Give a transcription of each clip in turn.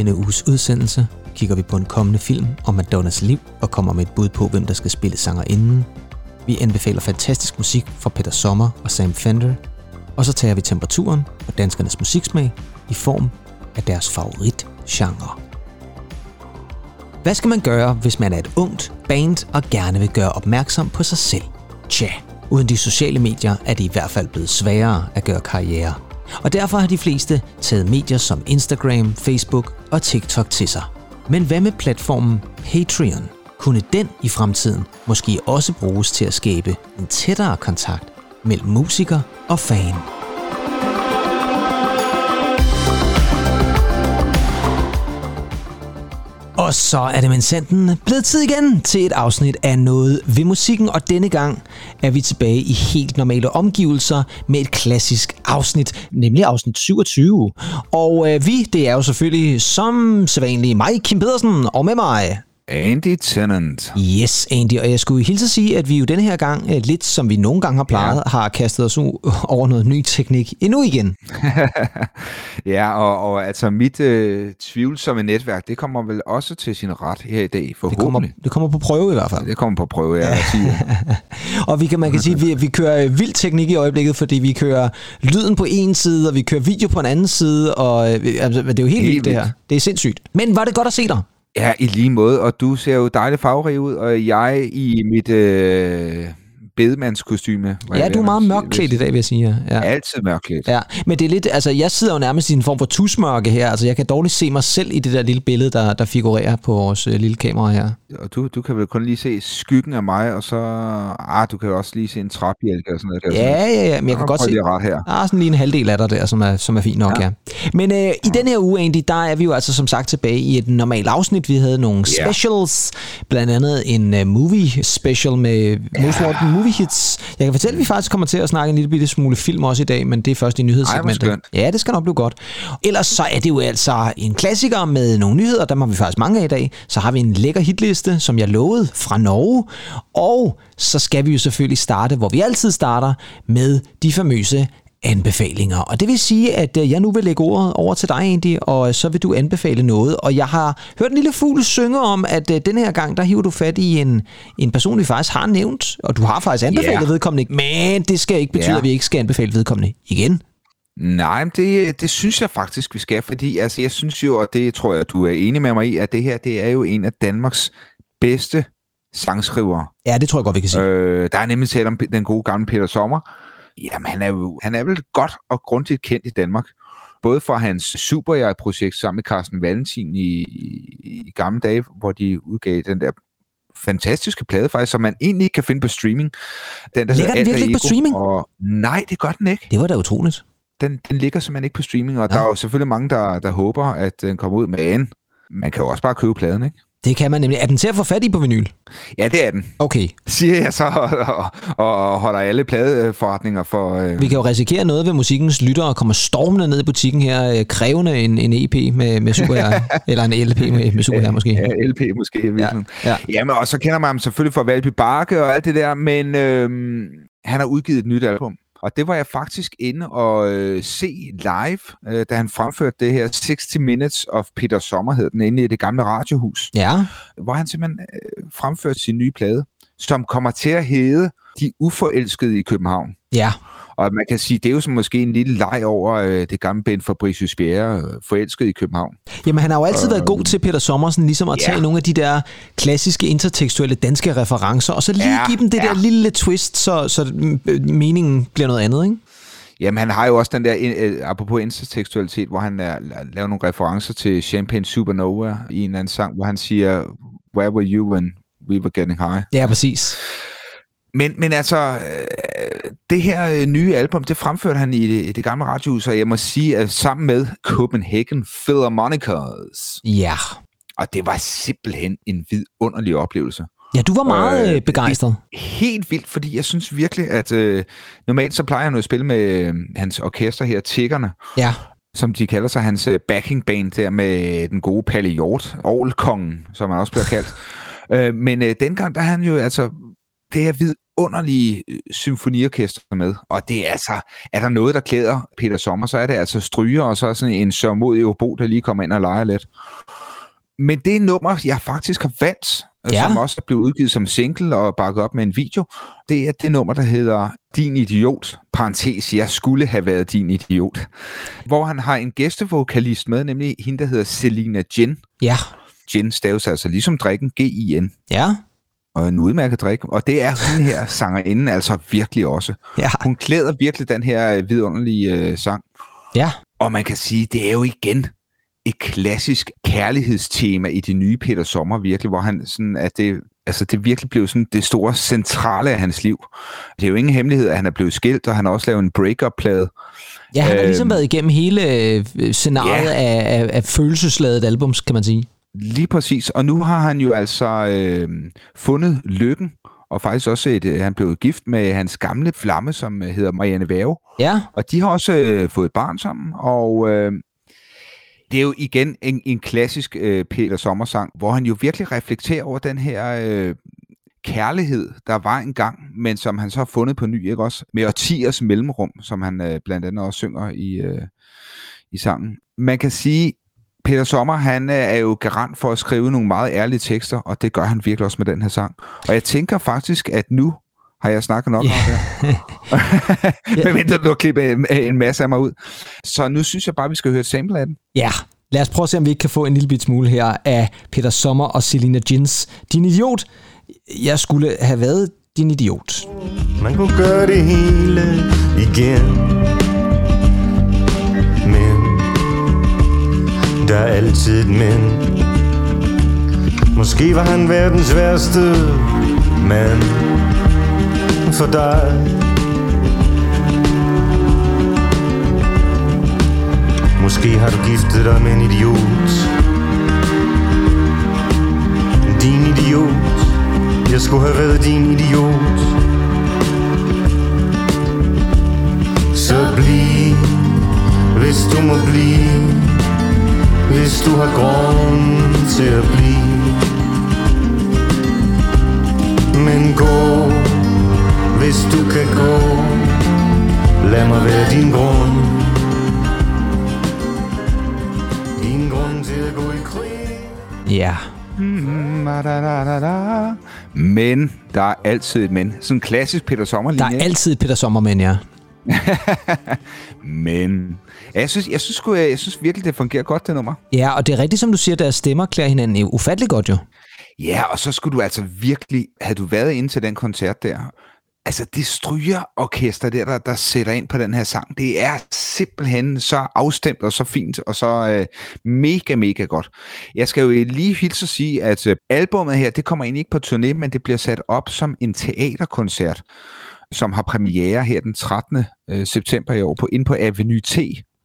denne uges udsendelse kigger vi på en kommende film om Madonnas liv og kommer med et bud på, hvem der skal spille sangerinden. Vi anbefaler fantastisk musik fra Peter Sommer og Sam Fender. Og så tager vi temperaturen på danskernes musiksmag i form af deres favoritgenre. Hvad skal man gøre, hvis man er et ungt band og gerne vil gøre opmærksom på sig selv? Tja, uden de sociale medier er det i hvert fald blevet sværere at gøre karriere. Og derfor har de fleste taget medier som Instagram, Facebook og TikTok til sig. Men hvad med platformen Patreon? Kunne den i fremtiden måske også bruges til at skabe en tættere kontakt mellem musiker og fan? Og så er det mensenten blevet tid igen til et afsnit af noget ved musikken, og denne gang er vi tilbage i helt normale omgivelser med et klassisk afsnit, nemlig afsnit 27. Og øh, vi, det er jo selvfølgelig som sædvanligt mig, Kim Pedersen, og med mig Andy Tennant. Yes, Andy. Og jeg skulle hilse at sige, at vi jo denne her gang, øh, lidt som vi nogle gange har plejet, ja. har kastet os over noget ny teknik endnu igen. ja, og, og altså mit øh, tvivlsomme netværk, det kommer vel også til sin ret her i dag, forhåbentlig. Det kommer, det kommer på prøve i hvert fald. Det kommer på prøve, ja. og vi kan, man kan sige, at vi, vi kører vild teknik i øjeblikket, fordi vi kører lyden på en side, og vi kører video på en anden side, og øh, altså, det er jo helt, helt vildt det her. Det er sindssygt. Men var det godt at se dig? Ja, i lige måde, og du ser jo dejligt farverig ud, og jeg i mit øh, bedemandskostyme. Ja, du er meget mørkklædt i dag, vil jeg sige. Ja. Altid mørkklædt. Ja, men det er lidt, altså jeg sidder jo nærmest i en form for tusmørke her, altså jeg kan dårligt se mig selv i det der lille billede, der, der figurerer på vores øh, lille kamera her. Og du, du kan vel kun lige se skyggen af mig, og så, ah, du kan også lige se en træbjælke og sådan noget. Der, ja, ja, ja, men jeg kan godt se, ret her. der er sådan lige en halvdel af dig der, som er, som er fint nok, ja. ja. Men øh, i ja. den her uge egentlig, der er vi jo altså som sagt tilbage i et normalt afsnit. Vi havde nogle specials, ja. blandt andet en uh, movie special med. Most Wanted Movie Hits. Jeg kan fortælle, at vi faktisk kommer til at snakke en lille bitte smule film også i dag, men det er først i nyhedssegmentet. Ej, ja, det skal nok blive godt. Ellers så er det jo altså en klassiker med nogle nyheder, der har vi faktisk mange af i dag. Så har vi en lækker hitliste, som jeg lovede, fra Norge. Og så skal vi jo selvfølgelig starte, hvor vi altid starter, med de famøse anbefalinger. Og det vil sige, at øh, jeg nu vil lægge ordet over til dig, Andy, og så vil du anbefale noget. Og jeg har hørt en lille fugl synge om, at øh, den her gang, der hiver du fat i en, en person, vi faktisk har nævnt, og du har faktisk anbefalet yeah. vedkommende, men det skal ikke betyde, yeah. at vi ikke skal anbefale vedkommende igen. Nej, det, det synes jeg faktisk, vi skal, fordi altså, jeg synes jo, og det tror jeg, du er enig med mig i, at det her, det er jo en af Danmarks bedste sangskrivere. Ja, det tror jeg godt, vi kan sige. Øh, der er nemlig talt om den gode gamle Peter Sommer, Jamen, han er jo han er vel godt og grundigt kendt i Danmark. Både for hans Superjagt-projekt sammen med Carsten Valentin i, i, i gamle dage, hvor de udgav den der fantastiske plade faktisk, som man egentlig ikke kan finde på streaming. Den, der ligger den virkelig ikke på streaming? Og, nej, det gør den ikke. Det var da utroligt. Den, den ligger simpelthen ikke på streaming, og ja. der er jo selvfølgelig mange, der, der håber, at den kommer ud med en. Man kan jo også bare købe pladen, ikke? Det kan man nemlig. Er den til at få fat i på vinyl? Ja, det er den. Okay. Siger jeg så, og, og, og holder alle pladeforretninger for... Øh... Vi kan jo risikere noget ved musikkens lyttere og kommer stormende ned i butikken her, øh, krævende en, en EP med, med Super eller en LP med, med Super måske. Ja, LP måske. Ja, ja. Jamen, og så kender man ham selvfølgelig fra Valby Barke og alt det der, men øh, han har udgivet et nyt album. Og det var jeg faktisk inde og øh, se live, øh, da han fremførte det her 60 Minutes of Peter Sommer, hed den, inde i det gamle radiohus. Ja. Hvor han simpelthen øh, fremførte sin nye plade, som kommer til at hedde De Uforelskede i København. Ja. Og man kan sige, det er jo som måske en lille leg over øh, det gamle Ben Fabricius Bjerre, øh, forelsket i København. Jamen, han har jo altid øh, været god til, Peter Sommersen, ligesom at tage nogle af de der klassiske intertekstuelle danske referencer, og så lige ja, give dem det ja. der lille twist, så, så meningen bliver noget andet, ikke? Jamen, han har jo også den der, øh, apropos intertekstualitet, hvor han er, laver nogle referencer til Champagne Supernova i en eller anden sang, hvor han siger, Where were you when we were getting high? Ja, præcis. Men, men altså, øh, det her øh, nye album, det fremførte han i det, det gamle radiohus, og jeg må sige, at sammen med Copenhagen Philharmonicers. Ja. Og det var simpelthen en vidunderlig oplevelse. Ja, du var meget øh, begejstret. Helt vildt, fordi jeg synes virkelig, at øh, normalt så plejer han at spille med øh, hans orkester her, Tiggerne. Ja. Som de kalder sig, hans øh, backing band der med den gode Palle Hjort, Aarhuskongen, som han også bliver kaldt. Øh, men øh, dengang, der han jo altså det er vidunderlige øh, symfoniorkester med, og det er altså, er der noget, der klæder Peter Sommer, så er det altså stryger, og så er sådan en sørmodig obo, der lige kommer ind og leger lidt. Men det er nummer, jeg faktisk har valgt, ja. som også er blevet udgivet som single og bakket op med en video, det er det nummer, der hedder Din Idiot, parentes, jeg skulle have været din idiot, hvor han har en gæstevokalist med, nemlig hende, der hedder Selina Gin. Ja. Gin staves altså ligesom drikken G-I-N. Ja. Og en udmærket drik. Og det er hun her sangerinden altså virkelig også. Ja. Hun klæder virkelig den her øh, vidunderlige øh, sang. Ja. Og man kan sige, det er jo igen et klassisk kærlighedstema i de nye Peter Sommer virkelig, hvor han sådan, at det, altså det virkelig blev sådan det store centrale af hans liv. Det er jo ingen hemmelighed, at han er blevet skilt, og han har også lavet en break-up-plade. Ja, han har ligesom øhm, været igennem hele øh, scenariet ja. af, af, af følelsesladet albums, kan man sige. Lige præcis, og nu har han jo altså øh, fundet lykken, og faktisk også et, øh, han blev gift med hans gamle flamme, som hedder Marianne Væve. Ja. Og de har også øh, fået et barn sammen, og øh, det er jo igen en, en klassisk øh, Peter Sommersang, hvor han jo virkelig reflekterer over den her øh, kærlighed, der var engang, men som han så har fundet på ny, ikke også? Med årtiers mellemrum, som han øh, blandt andet også synger i, øh, i sangen. Man kan sige, Peter Sommer, han øh, er jo garant for at skrive nogle meget ærlige tekster, og det gør han virkelig også med den her sang. Og jeg tænker faktisk, at nu har jeg snakket nok yeah. om det. Men mindre du klipper en, en masse af mig ud. Så nu synes jeg bare, vi skal høre et sample af den. Ja, lad os prøve at se, om vi ikke kan få en lille bit smule her af Peter Sommer og Selina Jins. Din idiot. Jeg skulle have været din idiot. Man kunne gøre det hele igen. Der er altid et men. Måske var han verdens værste mand for dig. Måske har du giftet dig med en idiot. Din idiot. Jeg skulle have været din idiot. Så bliv Hvis du må blive. Hvis du har grund til at blive Men gå hvis du kan gå Lad mig være din grund Din grund til at gå i krig Ja. Men der er altid et men. Sådan en klassisk Peter sommer Der er altid et Peter Sommer-men, ja. men jeg synes, jeg, synes, jeg, jeg synes virkelig, det fungerer godt, det nummer. Ja, og det er rigtigt, som du siger, deres stemmer klæder hinanden ufattelig godt jo. Ja, og så skulle du altså virkelig, havde du været inde til den koncert der, altså det strygerorkester der, der, der sætter ind på den her sang, det er simpelthen så afstemt og så fint og så øh, mega, mega godt. Jeg skal jo lige hilse at sige, at øh, albumet her, det kommer egentlig ikke på turné, men det bliver sat op som en teaterkoncert, som har premiere her den 13. Øh, september i år på, ind på Avenue T.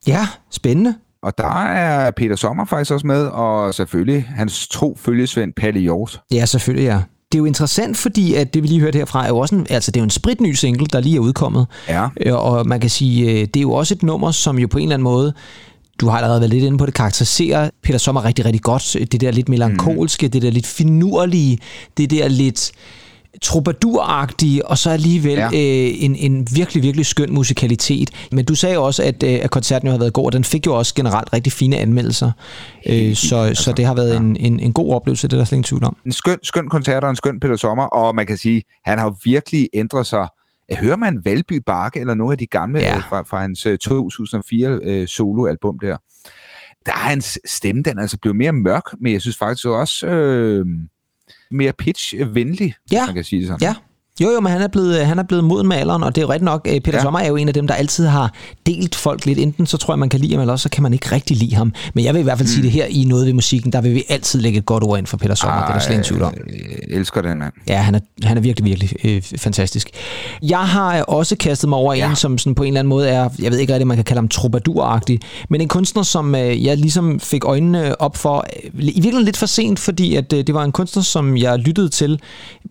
Ja, spændende. Og der er Peter Sommer faktisk også med, og selvfølgelig hans tro følgesvend Palle Hjort. Ja, selvfølgelig, ja det er jo interessant, fordi at det vi lige hørte herfra er jo også en, altså det er jo en spritny single, der lige er udkommet. Ja. Øh, og man kan sige, øh, det er jo også et nummer, som jo på en eller anden måde du har allerede været lidt inde på det, karakteriserer Peter Sommer rigtig, rigtig godt. Det der lidt melankolske, mm. det der lidt finurlige, det der lidt troubadouragtige, og så alligevel ja. øh, en, en virkelig, virkelig skøn musikalitet. Men du sagde også, at, øh, at koncerten jo har været god, og den fik jo også generelt rigtig fine anmeldelser. Øh, så, altså, så det har været ja. en, en, en god oplevelse, det er der slet ingen tvivl om. En skøn, skøn koncert og en skøn Peter Sommer, og man kan sige, han har virkelig ændret sig Hører man Valby Bakke eller nogle af de gamle ja. Øh, fra, fra hans 2004 uh, øh, soloalbum der, der er hans stemme, den er altså blevet mere mørk, men jeg synes faktisk også, øh, mere pitch-venlig, ja. man kan sige det sådan. Ja, jo, jo, men han er blevet, han er blevet moden med alderen, og det er jo rigtigt nok, øh, Peter ja. Sommer er jo en af dem, der altid har delt folk lidt. Enten så tror jeg, man kan lide ham, eller også så kan man ikke rigtig lide ham. Men jeg vil i hvert fald mm. sige det her i noget ved musikken, der vil vi altid lægge et godt ord ind for Peter Sommer. Ej, det er der slet ingen tvivl om. Jeg elsker den mand. Ja, han er, han er virkelig, virkelig øh, fantastisk. Jeg har også kastet mig over ja. en, som sådan på en eller anden måde er, jeg ved ikke rigtig, man kan kalde ham troubadour men en kunstner, som øh, jeg ligesom fik øjnene op for, øh, i virkeligheden lidt for sent, fordi at, øh, det var en kunstner, som jeg lyttede til,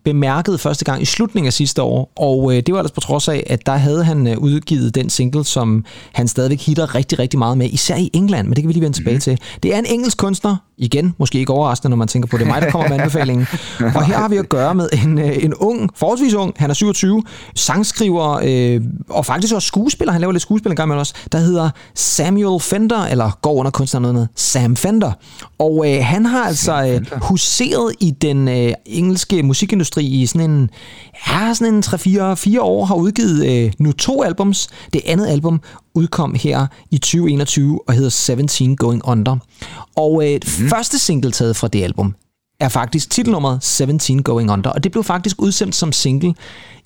bemærkede første gang i slutningen af sidste år, og øh, det var ellers på trods af, at der havde han øh, udgivet den single, som han stadigvæk hitter rigtig, rigtig meget med, især i England, men det kan vi lige vende tilbage mm. til. Det er en engelsk kunstner, Igen, måske ikke overraskende, når man tænker på, det er mig, der kommer med anbefalingen. Og her har vi at gøre med en, øh, en ung, forholdsvis ung, han er 27, sangskriver øh, og faktisk også skuespiller, han laver lidt skuespil en gang med også, der hedder Samuel Fender, eller går under kunstnernavnet Sam Fender. Og øh, han har altså øh, huseret i den øh, engelske musikindustri i sådan en, ja, sådan en 3-4 år, har udgivet øh, nu to albums. Det andet album udkom her i 2021 og hedder 17 Going Under. Og øh, mm. første single taget fra det album er faktisk titelnummeret 17 Going Under, og det blev faktisk udsendt som single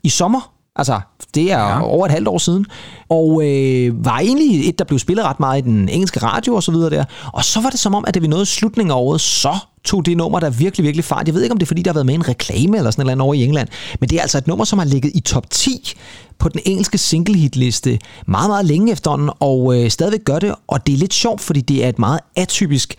i sommer Altså, det er ja. over et halvt år siden. Og øh, var egentlig et, der blev spillet ret meget i den engelske radio og så videre der. Og så var det som om, at det vi nåede slutningen af året, så tog det nummer, der virkelig, virkelig fart. Jeg ved ikke, om det er, fordi der har været med en reklame eller sådan noget over i England. Men det er altså et nummer, som har ligget i top 10 på den engelske single hitliste meget, meget længe efterhånden, og øh, stadigvæk gør det. Og det er lidt sjovt, fordi det er et meget atypisk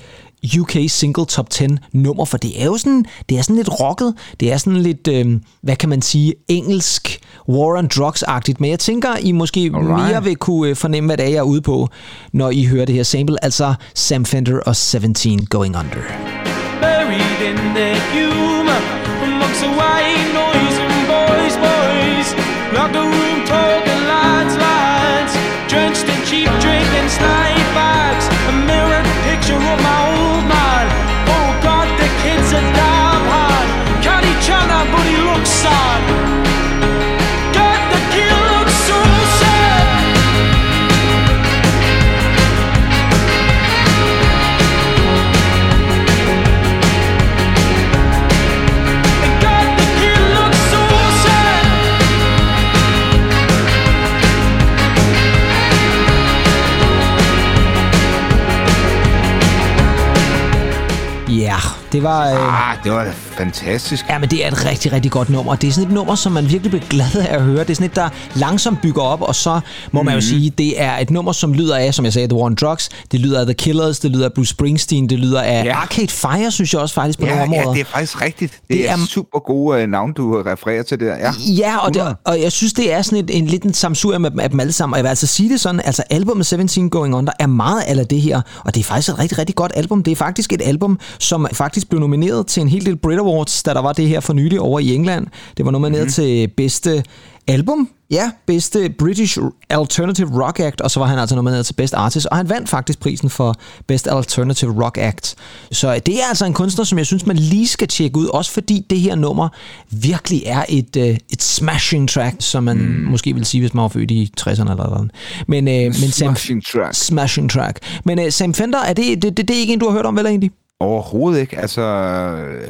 UK Single Top 10 nummer, for det er jo sådan, det er sådan lidt rocket, det er sådan lidt, øh, hvad kan man sige, engelsk war on drugs-agtigt, men jeg tænker, I måske Alright. mere vil kunne øh, fornemme, hvad det er, jeg er ude på, når I hører det her sample, altså Sam Fender og 17 Going Under. Buried in the humor, amongst the white noise and boys, boys, like the room talking Øh... Ah, det var fantastisk. Ja, men det er et rigtig, rigtig godt nummer. Det er sådan et nummer, som man virkelig bliver glad af at høre. Det er sådan et, der langsomt bygger op, og så må mm. man jo mhm. sige, det er et nummer, som lyder af, som jeg sagde, The War on Drugs. Det lyder af The Killers, det lyder af Bruce Springsteen, det lyder af ja. Arcade Fire, synes jeg også faktisk på ja, nogle områder. Ja, det er faktisk rigtigt. Det, det er, er super gode uh, navn, du refererer til der. Ja, ja og, det, og jeg synes, det er sådan et, en liten samsur med, med dem alle sammen. Og jeg vil altså sige det sådan, altså albumet 17 Going Under er meget af det her, og det er faktisk et rigtig, rigtig godt album. Det er faktisk et album, som faktisk blev nomineret til en hel del Brit Awards, da der var det her for nylig over i England. Det var nomineret mm-hmm. til bedste album, ja, bedste British Alternative Rock Act, og så var han altså nomineret til Best Artist, og han vandt faktisk prisen for Best Alternative Rock Act. Så det er altså en kunstner, som jeg synes, man lige skal tjekke ud, også fordi det her nummer virkelig er et, uh, et smashing track, som man mm. måske vil sige, hvis man var født i 60'erne eller noget. Men, uh, men Sam, smashing track. Smashing track. Men uh, Sam Fender, er det, det, det, det er ikke en, du har hørt om, vel egentlig? Overhovedet ikke. Altså,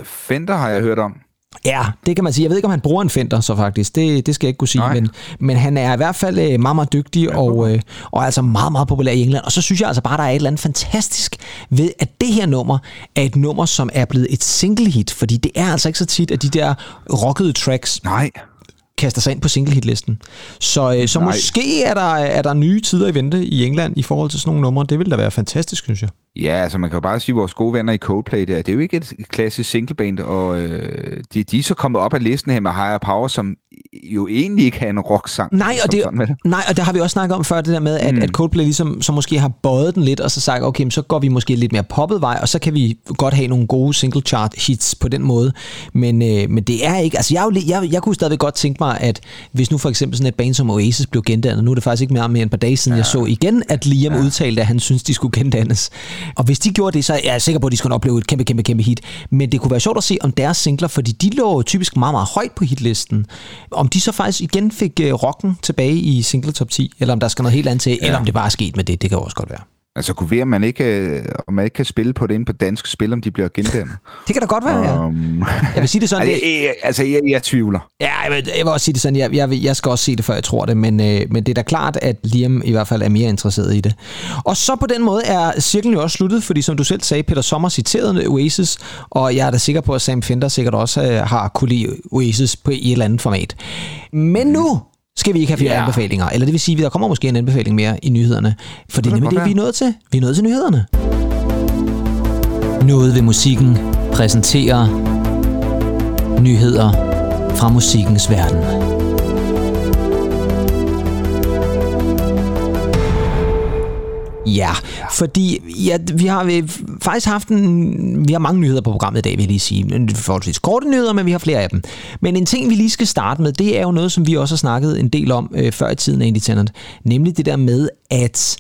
Fender har jeg hørt om. Ja, det kan man sige. Jeg ved ikke, om han bruger en Fender så faktisk. Det, det skal jeg ikke kunne sige. Men, men han er i hvert fald øh, meget, meget dygtig ja, og, øh, og er altså meget, meget populær i England. Og så synes jeg altså bare, der er et eller andet fantastisk ved, at det her nummer er et nummer, som er blevet et single hit. Fordi det er altså ikke så tit, at de der rockede tracks Nej kaster sig ind på single hitlisten. Så, øh, så måske er der, er der nye tider i vente i England i forhold til sådan nogle numre. Det vil da være fantastisk, synes jeg. Ja, altså man kan jo bare sige, at vores gode venner i Coldplay, der, det er jo ikke et klassisk singleband, og øh, de, de er så kommet op af listen her med Higher Power, som jo egentlig ikke har en rock-sang. Nej, og det, det. nej, og det har vi også snakket om før, det der med, at, mm. at Coldplay ligesom, så måske har bøjet den lidt, og så sagt, okay, så går vi måske lidt mere poppet vej, og så kan vi godt have nogle gode single chart hits på den måde. Men, øh, men det er ikke, altså jeg, jeg, jeg, jeg kunne stadigvæk godt tænke mig, at hvis nu for eksempel sådan et band som Oasis blev gendannet, nu er det faktisk ikke mere mere end et par dage siden, ja. jeg så igen, at Liam ja. udtalte, at han synes, de skulle gendannes. Og hvis de gjorde det, så er jeg sikker på, at de skulle opleve et kæmpe, kæmpe, kæmpe hit. Men det kunne være sjovt at se om deres singler, fordi de lå typisk meget, meget højt på hitlisten. Om de så faktisk igen fik uh, rocken tilbage i single top 10, eller om der skal noget helt andet til, ja. eller om det bare er sket med det, det kan også godt være. Altså kunne være, at man ikke, øh, om man ikke kan spille på det inde på dansk spil, om de bliver gendannet. det kan da godt være, ja. Um, jeg vil sige det sådan... altså, jeg, jeg, altså, jeg, jeg tvivler. Ja, jeg vil, jeg vil også sige det sådan, jeg, jeg, jeg skal også se det, før jeg tror det, men, øh, men det er da klart, at Liam i hvert fald er mere interesseret i det. Og så på den måde er cirklen jo også sluttet, fordi som du selv sagde, Peter Sommer citerede Oasis, og jeg er da sikker på, at Sam Fender sikkert også øh, har kunne lide Oasis på et eller andet format. Men nu skal vi ikke have flere yeah. anbefalinger. Eller det vil sige, at der kommer måske en anbefaling mere i nyhederne. For det er nemlig det, vi er nået til. Vi er nået til nyhederne. Noget ved musikken præsenterer nyheder fra musikkens verden. Ja, fordi ja, vi har vi faktisk haft en, vi har mange nyheder på programmet i dag, vil jeg lige sige. Forholdsvis korte nyheder, men vi har flere af dem. Men en ting, vi lige skal starte med, det er jo noget, som vi også har snakket en del om øh, før i tiden af Indie nemlig det der med, at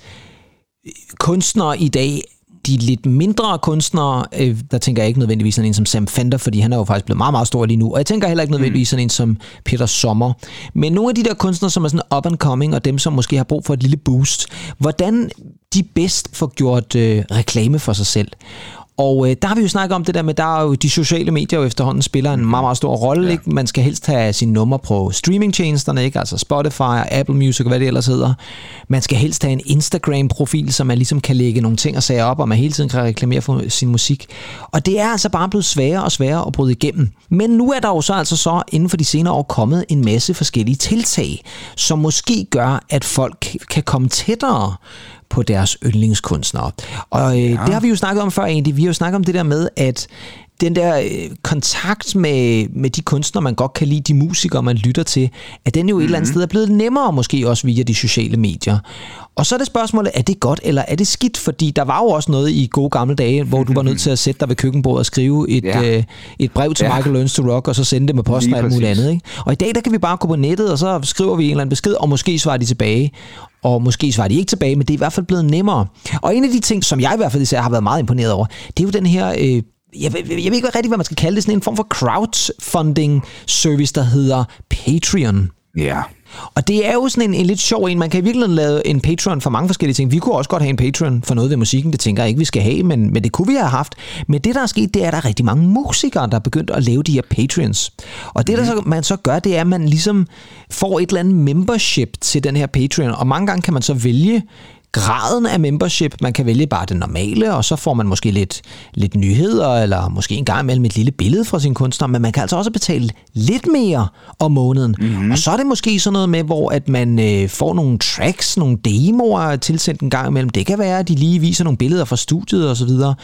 kunstnere i dag de lidt mindre kunstnere, øh, der tænker jeg ikke nødvendigvis sådan en som Sam Fender, fordi han er jo faktisk blevet meget, meget stor lige nu. Og jeg tænker heller ikke nødvendigvis sådan en som Peter Sommer. Men nogle af de der kunstnere, som er sådan up and coming, og dem, som måske har brug for et lille boost, hvordan de bedst får gjort øh, reklame for sig selv. Og øh, der har vi jo snakket om det der med, der er jo de sociale medier jo efterhånden spiller en meget, meget stor rolle. Ja. Ikke? Man skal helst have sin nummer på streamingtjenesterne, ikke? altså Spotify, Apple Music og hvad det ellers hedder. Man skal helst have en Instagram-profil, så man ligesom kan lægge nogle ting og sager op, og man hele tiden kan reklamere for sin musik. Og det er altså bare blevet sværere og sværere at bryde igennem. Men nu er der jo så altså så inden for de senere år kommet en masse forskellige tiltag, som måske gør, at folk kan komme tættere på deres yndlingskunstnere. Og øh, ja. det har vi jo snakket om før egentlig. Vi har jo snakket om det der med, at den der øh, kontakt med, med de kunstnere, man godt kan lide, de musikere, man lytter til, at den jo mm-hmm. et eller andet mhm. sted er blevet nemmere, måske også via de sociale medier. Og så er det spørgsmålet, er det godt eller er det skidt? Fordi der var jo også noget i gode gamle dage, hvor du var nødt til at sætte dig ved køkkenbordet og skrive et, ja. øh, et brev til ja. Michael Learns to Rock, og så sende det med posten og alt muligt andet. Ikke? Og i dag, der kan vi bare gå på nettet, og så skriver vi en eller anden besked, og måske svarer de tilbage. Og måske svarer de ikke tilbage, men det er i hvert fald blevet nemmere. Og en af de ting, som jeg i hvert fald især har været meget imponeret over, det er jo den her... Øh, jeg, jeg, jeg ved ikke rigtig, hvad man skal kalde det, sådan en form for crowdfunding service, der hedder Patreon. Ja. Og det er jo sådan en, en lidt sjov en. Man kan i virkeligheden lave en Patreon for mange forskellige ting. Vi kunne også godt have en Patreon for noget ved musikken. Det tænker jeg ikke, vi skal have, men, men det kunne vi have haft. Men det, der er sket, det er, at der er rigtig mange musikere, der er begyndt at lave de her Patreons. Og det, der så, man så gør, det er, at man ligesom får et eller andet membership til den her Patreon. Og mange gange kan man så vælge graden af membership. Man kan vælge bare det normale, og så får man måske lidt, lidt nyheder, eller måske en gang imellem et lille billede fra sin kunstner, men man kan altså også betale lidt mere om måneden. Mm-hmm. Og så er det måske sådan noget med, hvor at man øh, får nogle tracks, nogle demoer tilsendt en gang imellem. Det kan være, at de lige viser nogle billeder fra studiet og så videre.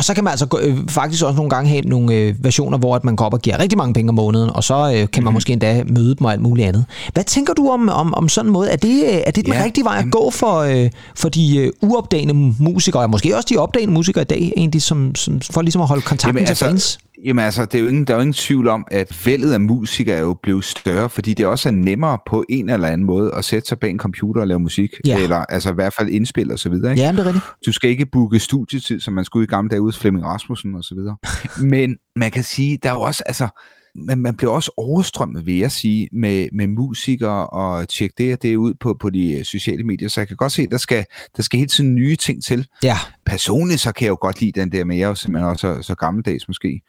Og så kan man altså øh, faktisk også nogle gange have nogle øh, versioner, hvor at man går op og giver rigtig mange penge om måneden, og så øh, kan man mm. måske endda møde dem og alt muligt andet. Hvad tænker du om, om, om sådan en måde? Er det, øh, er det den ja. rigtige vej at gå for, øh, for de øh, uopdagende musikere, og måske også de opdagende musikere i dag, egentlig, som, som, for ligesom at holde kontakten Jamen, til altså, fans? Jamen altså, det er jo ingen, der er jo ingen tvivl om, at vældet af musikere er jo blevet større, fordi det også er nemmere på en eller anden måde at sætte sig bag en computer og lave musik, ja. eller altså i hvert fald indspil og så videre. Ikke? Ja, det er rigtigt. Du skal ikke booke studietid, som man skulle i gamle dage ud Flemming Rasmussen og så videre. Men man kan sige, der er jo også, altså, man, man bliver også overstrømmet, vil jeg sige, med, med musikere og tjekke det og det ud på, på de øh, sociale medier. Så jeg kan godt se, at der skal, der skal hele tiden nye ting til. Ja. Personligt så kan jeg jo godt lide den der, men jeg er jo simpelthen også så, så gammeldags måske.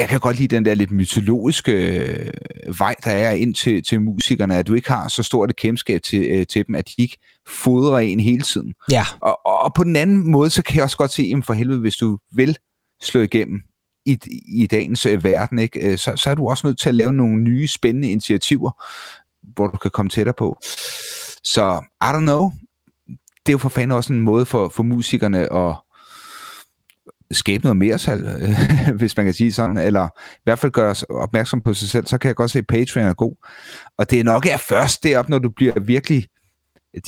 Jeg kan godt lide den der lidt mytologiske øh, vej, der er ind til, til musikerne, at du ikke har så stort et kendskab til, øh, til dem, at de ikke fodrer en hele tiden. Ja. Og, og, på den anden måde, så kan jeg også godt se, at for helvede, hvis du vil slå igennem, i, i dagens øh, verden, ikke? Øh, så, så er du også nødt til at lave nogle nye, spændende initiativer, hvor du kan komme tættere på. Så, I don't know. Det er jo for fanden også en måde for, for musikerne at skabe noget mere salg, hvis man kan sige sådan, eller i hvert fald gøre os opmærksom på sig selv, så kan jeg godt se, at Patreon er god. Og det er nok er først derop, når du bliver virkelig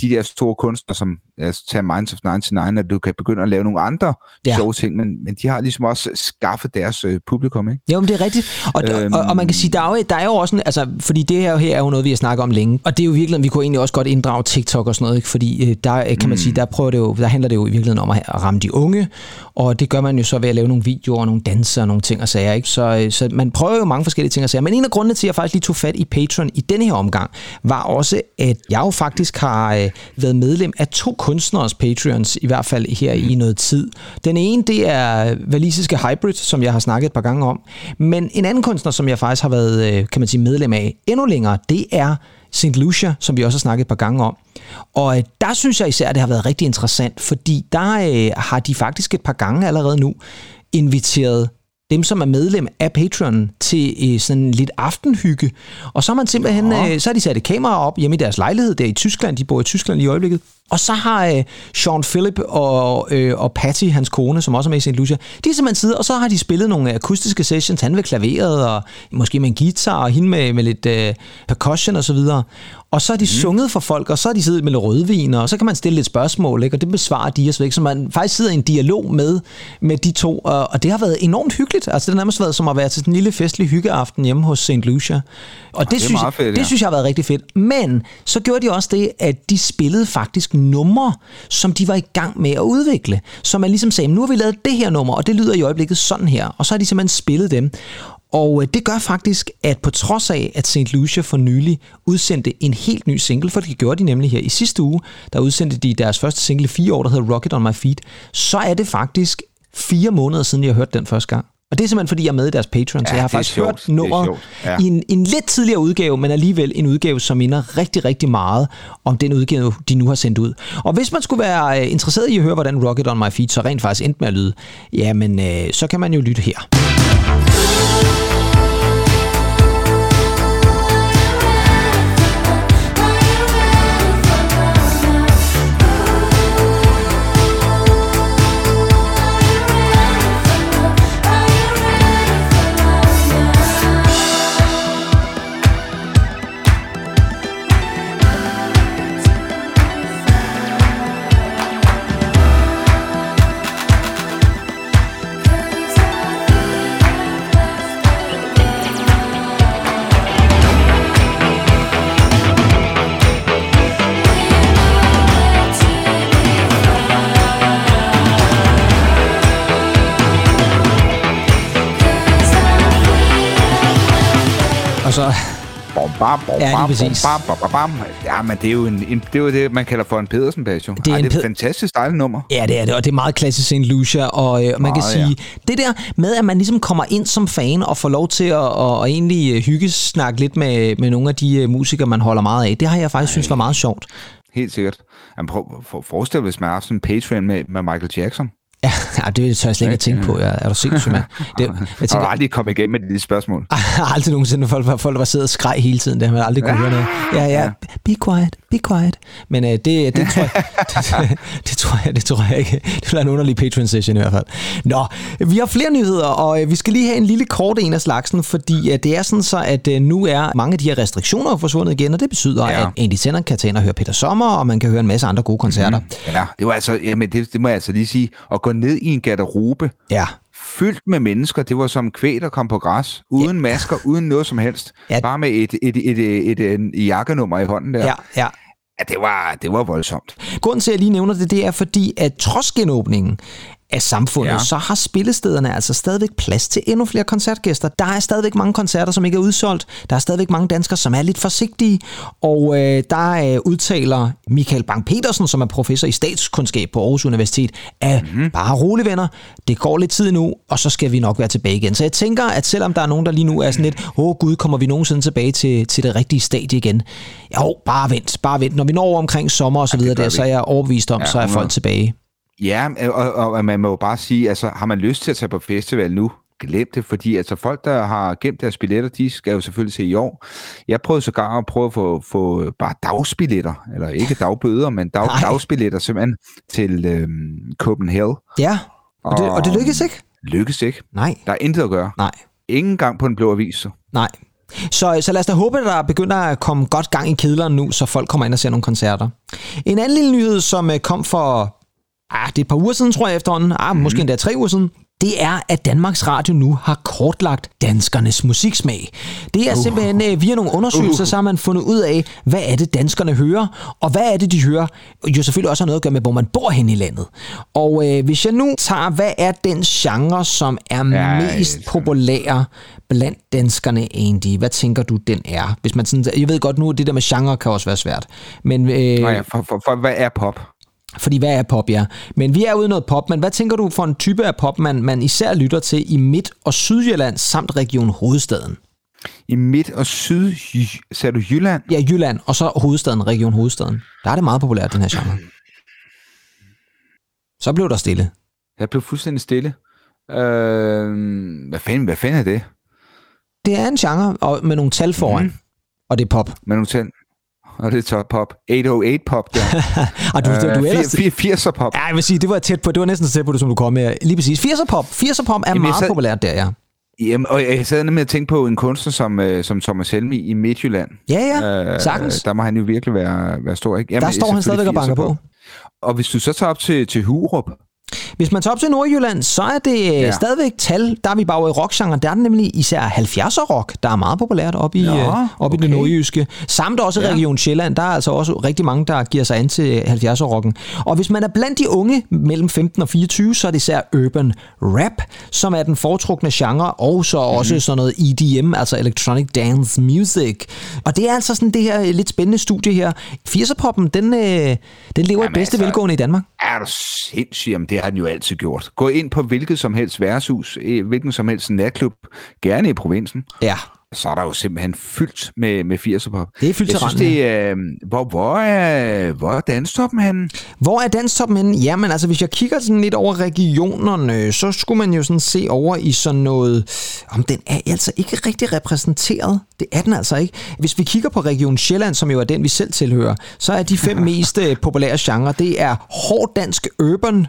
de der store kunstnere, som altså, tager Minds of 99, at du kan begynde at lave nogle andre ja. sjove ting, men, men de har ligesom også skaffet deres øh, publikum, ikke? Jo, men det er rigtigt. Og, øhm, og, og man kan sige, der er jo, der er jo også en, altså, fordi det her, her er jo noget, vi har snakket om længe, og det er jo virkelig, vi kunne egentlig også godt inddrage TikTok og sådan noget, ikke? fordi øh, der kan man mm. sige, der prøver det jo, der handler det jo i virkeligheden om at ramme de unge, og det gør man jo så ved at lave nogle videoer og nogle danser og nogle ting og sager, ikke? Så, øh, så man prøver jo mange forskellige ting og sager, men en af grundene til, at jeg faktisk lige tog fat i Patreon i denne her omgang, var også, at jeg jo faktisk har øh, været medlem af to kunstneres Patreons, i hvert fald her i noget tid. Den ene, det er valisiske Hybrid, som jeg har snakket et par gange om. Men en anden kunstner, som jeg faktisk har været, øh, kan man sige, medlem af endnu længere, det er St. Lucia, som vi også har snakket et par gange om. Og øh, der synes jeg især, at det har været rigtig interessant, fordi der øh, har de faktisk et par gange allerede nu inviteret dem, som er medlem af Patreon, til øh, sådan lidt aftenhygge. Og så har man simpelthen, øh, så har de sat et kamera op hjemme i deres lejlighed der i Tyskland. De bor i Tyskland i øjeblikket. Og så har øh, Sean Phillip og, øh, og Patty, hans kone, som også er med i St. Lucia, de er simpelthen siddet, og så har de spillet nogle akustiske sessions, han ved klaveret, og måske med en guitar, og hende med, med lidt øh, percussion og så videre. Og så har de mm. sunget for folk, og så har de siddet med lidt rødvin, og så kan man stille lidt spørgsmål, ikke? og det besvarer de og så, ikke? så man faktisk sidder i en dialog med, med de to, og, og det har været enormt hyggeligt. Altså det har nærmest været som at være til en lille festlig hyggeaften hjemme hos St. Lucia. Og det, det, synes, fedt, ja. det synes jeg har været rigtig fedt. Men så gjorde de også det, at de spillede faktisk numre, som de var i gang med at udvikle. Så man ligesom sagde, nu har vi lavet det her nummer, og det lyder i øjeblikket sådan her. Og så har de simpelthen spillet dem. Og øh, det gør faktisk, at på trods af, at St. Lucia for nylig udsendte en helt ny single, for det gjorde de nemlig her i sidste uge, der udsendte de deres første single i fire år, der hedder Rocket on My Feet, så er det faktisk fire måneder siden, jeg har hørt den første gang. Og det er simpelthen, fordi jeg er med i deres Patreon, ja, så jeg har faktisk sjovt. hørt nummeret ja. i en, en lidt tidligere udgave, men alligevel en udgave, som minder rigtig, rigtig meget om den udgave, de nu har sendt ud. Og hvis man skulle være øh, interesseret i at høre, hvordan Rocket on My Feet så rent faktisk endte med at lyde, jamen, øh, så kan man jo lytte her. Og så... Bom, bam, bom, Ja, bam, bom, bam, bam, bam. Ja, men det er jo, en, en, det, er jo det, man kalder for en Pedersen. Det er Ej, en det er et fantastisk dejligt nummer. Ja, det er det, og det er meget klassisk St. Lucia, og øh, man kan Meget, sige, ja. det der med, at man ligesom kommer ind som fan og får lov til at, at, at egentlig øh, hyggesnakke lidt med, med nogle af de øh, musikere, man holder meget af, det har jeg faktisk synes var meget sjovt. Helt sikkert. Jamen, prøv for, forestil dig, hvis man har haft sådan en Patreon med, med Michael Jackson. Ja, det tør jeg slet ikke at tænke på. Ja, er du sindssyg, mand? Det, jeg Jeg har tænker, aldrig kommet igennem med de spørgsmål. jeg har aldrig nogensinde folk, folk var siddet og skreg hele tiden. Det har man aldrig kunne høre noget. Ja, ja, be quiet, be quiet. Men øh, det, det, tror jeg, det, det, tror jeg, det tror jeg ikke. Det bliver en underlig Patreon session i hvert fald. Nå, vi har flere nyheder, og øh, vi skal lige have en lille kort en af slagsen, fordi øh, det er sådan så, at øh, nu er mange af de her restriktioner forsvundet igen, og det betyder, Ja. at Andy Sender kan tage ind og høre Peter Sommer, og man kan høre en masse andre gode koncerter. Mm. Ja, det var altså, jamen det, det må jeg altså lige sige, at gå ned i en garderobe, Ja, fyldt med mennesker, det var som kvæg, der kom på græs, uden masker, uden noget som helst, Ja. bare med et, et, et, et, et, et, et jakkenummer i hånden der. ja, ja. ja det, var, det var voldsomt. Grunden til, at jeg lige nævner det, det er fordi, at trods genåbningen af samfundet, ja. Ja. så har spillestederne altså stadigvæk plads til endnu flere koncertgæster. Der er stadigvæk mange koncerter, som ikke er udsolgt. Der er stadigvæk mange danskere, som er lidt forsigtige. Og øh, der øh, udtaler Michael Bang-Petersen, som er professor i statskundskab på Aarhus Universitet, at mm-hmm. bare rolig venner, det går lidt tid nu, og så skal vi nok være tilbage igen. Så jeg tænker, at selvom der er nogen, der lige nu er sådan lidt, åh oh, gud, kommer vi nogensinde tilbage til, til det rigtige stadie igen? Jo, bare vent, bare vent. Når vi når over omkring sommer og så videre gør der, vi. så er jeg overbevist om, Ja, så er 100. folk tilbage. Ja, og, og, og man må jo bare sige, altså har man lyst til at tage på festival nu, glem det, fordi altså folk, der har gemt deres billetter, de skal jo selvfølgelig se i år. Jeg prøvede sågar at prøve at få, få bare dagsbilletter, eller ikke dagbøder, men dag, Nej. dagsbilletter simpelthen til øhm, Copenhagen. Ja, og det, og det lykkes ikke? Lykkes ikke. Nej, Der er intet at gøre. nej, Ingen gang på en blå avis. så. nej. Så, så lad os da håbe, at der begynder at komme godt gang i kedlerne nu, så folk kommer ind og ser nogle koncerter. En anden lille nyhed, som øh, kom for ah, det er et par uger siden, tror jeg efterhånden, ah, måske endda tre uger siden, det er, at Danmarks Radio nu har kortlagt danskernes musiksmag. Det er uh. simpelthen øh, via nogle undersøgelser, uh. så har man fundet ud af, hvad er det, danskerne hører, og hvad er det, de hører, jo selvfølgelig også har noget at gøre med, hvor man bor hen i landet. Og øh, hvis jeg nu tager, hvad er den genre, som er Ja, mest populær blandt danskerne egentlig? Hvad tænker du, den er? Hvis man sådan, jeg ved godt nu, det der med genre kan også være svært, men... Øh, Nå ja, for, for, for hvad er pop? Fordi hvad er pop, ja? Men vi er ude i noget pop, men hvad tænker du for en type af pop, man, man især lytter til i Midt- og Sydjylland samt Region Hovedstaden? I Midt- og Syd, sagde du Jylland? Ja, Jylland, og så Hovedstaden, Region Hovedstaden. Der er det meget populært, den her genre. Så blev der stille. Jeg blev fuldstændig stille. Øh, hvad, fanden, hvad fanden er det? Det er en genre og med nogle tal foran, mm. og det er pop. Med nogle tal. Og det er top pop. 808 pop der. Og du, du, du Øh, ellers, 80'er pop. Ja, jeg vil sige, det var tæt på. Det var næsten så tæt på det, som du kom med. Lige præcis. 80'er pop. 80'er pop er Jamen, meget sad- populært der, ja. Jamen, og jeg sad nemlig og tænkte på en kunstner som, øh, som Thomas Helmi i Midtjylland. Ja, ja. Sagtens. Der må han jo virkelig være, være stor, ikke? Der står han stadigvæk og banker på. Og hvis du så tager op til, til Hurup, Hvis man tager op til Nordjylland, så er det ja. Ja. stadigvæk tal. Der er vi bare i rockgenren. Der er det nemlig især 70'er rock, der er meget populært op i, øh, op i det okay. nordjyske. Samt også ja. Ja. Region Sjælland. Der er altså også rigtig mange, der giver sig an til 70'er rocken. Og hvis man er blandt de unge mellem 15 og 24, så er det især urban rap, som er den foretrukne genre, og så Mhm. også sådan noget EDM, altså Electronic Dance Music. Og det er altså sådan det her lidt spændende studie her. 80'er-poppen, den, øh, den lever i Jamen bedste altså- velgående i Danmark. er du sindssygt, jamen det har den jo altid gjort. Gå ind på hvilket som helst værtshus, hvilken som helst natklub, gerne i provinsen, Ja, så er der jo simpelthen fyldt med, med 80'er pop. Det er fyldt Jeg synes, det er, øh, hvor, hvor er, hvor er danstoppen henne? Hvor er danstoppen henne? Jamen altså, hvis jeg kigger sådan lidt over regionerne, så skulle man jo sådan se over i sådan noget... Om den er altså ikke rigtig repræsenteret. Det er den altså ikke. Hvis vi kigger på Region Sjælland, som jo er den, vi selv tilhører, så er de fem mest øh, populære genrer, det er hård dansk urban,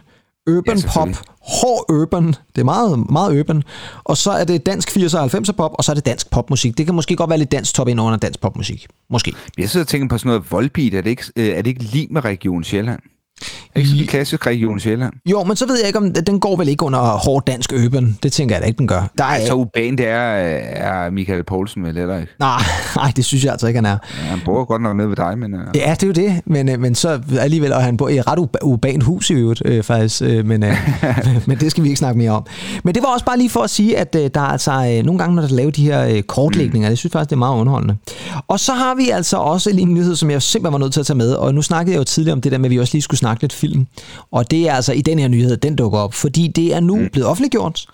urban Ja, pop, hård urban, det er meget, meget urban, og så er det dansk 80'er og 90'er pop, og så er det dansk popmusik. Det kan måske godt være lidt dansk top ind under dansk popmusik. Måske. Jeg sidder og tænker på sådan noget voldbeat. Er det ikke, øh, er det ikke lige med Region Sjælland? Ikke sådan en klassisk Region Sjælland? Jo, men så ved jeg ikke, om den går vel ikke under hård dansk urban. Det tænker jeg da ikke, den gør. Der er, Så uban det er, er Michael Poulsen vel heller ikke? Nej, nej, det synes jeg altså ikke, han er. Ja, han bor godt nok nede ved dig, men... Uh... Ja, det er jo det, men, øh, men så alligevel, og han bor i et ret uba- urban hus i øvrigt, øh, faktisk, øh, men, øh, men det skal vi ikke snakke mere om. Men det var også bare lige for at sige, at øh, der er altså øh, nogle gange, når der laver de her øh, kortlægninger, det synes jeg faktisk, det er meget underholdende. Og så har vi altså også en nyhed, som jeg simpelthen var nødt til at tage med, og nu snakkede jeg jo tidligere om det der med, at vi også lige skulle snakke lidt film, og det er altså i den her nyhed, den dukker op, fordi det er nu blevet offentliggjort,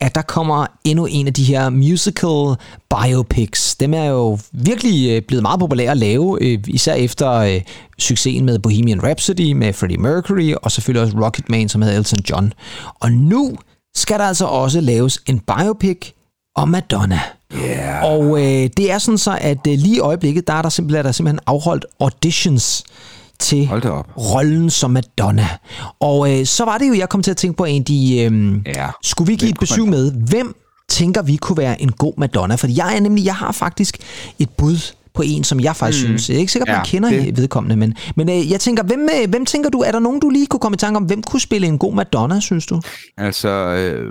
at der kommer endnu en af de her musical biopics. Dem er jo virkelig øh, blevet meget populære at lave, øh, især efter øh, succesen med Bohemian Rhapsody med Freddie Mercury, og selvfølgelig også Rocketman, som hedder Elton John. Og nu skal der altså også laves en biopic om Madonna. Yeah. Og øh, det er sådan så, at øh, lige i øjeblikket, der er der simpelthen, er der simpelthen afholdt auditions til rollen som Madonna. Og øh, så var det jo, jeg kom til at tænke på en, de... Øh, Ja. skulle vi give et besøg med, hvem tænker vi kunne være en god Madonna? Fordi jeg er nemlig, jeg har faktisk et bud på en, som jeg faktisk mm. synes. Jeg er ikke sikker på, at Ja, man kender det- vedkommende, men, men øh, jeg tænker, hvem, øh, hvem tænker du, er der nogen, du lige kunne komme i tanke om, hvem kunne spille en god Madonna, synes du? Altså, øh,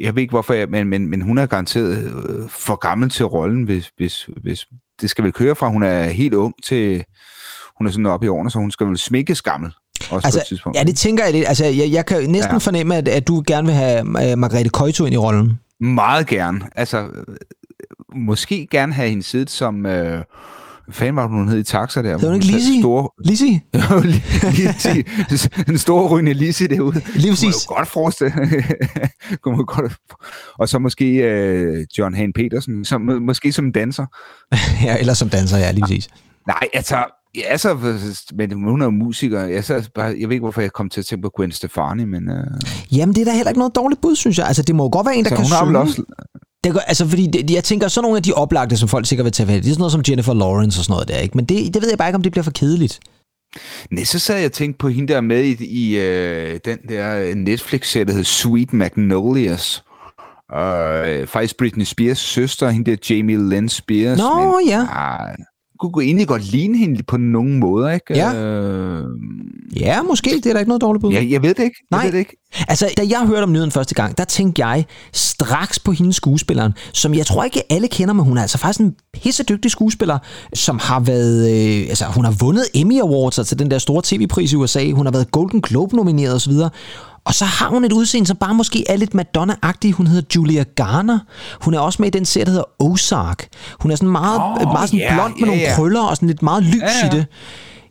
jeg ved ikke hvorfor, jeg, men, men, men hun er garanteret øh, for gammel til rollen, hvis, hvis, hvis det skal vel køre fra, hun er helt ung til, hun er sådan oppe i årene, så hun skal vel smikkes gammel. Også på et Altså, tidspunkt. ja, det tænker jeg lidt. Altså, jeg, jeg kan næsten ja. Fornemme, at, at du gerne vil have øh, Margrethe Køjto ind i rollen. Meget gerne. Altså, øh, måske gerne have hende siddet som... Øh, fanden var hun hed i taxa der? Hedder hun ikke Lizzie? Store, Lizzie? Lizzie. en stor rygende Lizzie derude. Lige Kunne man præcis. jo godt forestille. Kunne man godt. Og så måske øh, John Hane Petersen, som, må- måske som danser. ja, eller som danser, ja, lige præcis. Nej, altså, ja, altså, men hun er jo musiker. Jeg, så bare, jeg ved ikke, hvorfor jeg kom til at tænke på Gwen Stefani, men øh, Jamen, det er da heller ikke noget dårligt bud, synes jeg. Altså, det må jo godt være en, der så kan synge. også... Det, gør- altså, fordi det, jeg tænker, sådan nogle af de oplagte, som folk sikkert vil tage i, det er sådan noget som Jennifer Lawrence og sådan noget der, ikke? Men det, det ved jeg bare ikke, om det bliver for kedeligt. Nej, så sad jeg og tænkte på hende der med i, i øh, den der Netflix-serie, der hedder Sweet Magnolias. Og øh, faktisk Britney Spears søster, hende der Jamie Lynn Spears. Nå, ja. Ah, kunne egentlig godt ligne hende på nogle måder, ikke? Ja. Øh, Ja, måske. Det er da ikke noget dårligt bud. jeg, jeg ved det ikke. Jeg Nej. ved det ikke. Altså, da jeg hørte om nyheden første gang, der tænkte jeg straks på hendes skuespilleren, som jeg tror ikke alle kender, men hun er altså faktisk en pissedygtig skuespiller, som har været, øh, altså hun har vundet Emmy Awards, altså den der store tv-pris i USA, hun har været Golden Globe nomineret osv., og så har hun et udseende, som bare måske er lidt Madonna-agtig. Hun hedder Julia Garner. Hun er også med i den serie, der hedder Ozark. Hun er sådan meget, oh, meget sådan ja, blond med ja, nogle ja. krøller og sådan lidt meget lys ja. i det.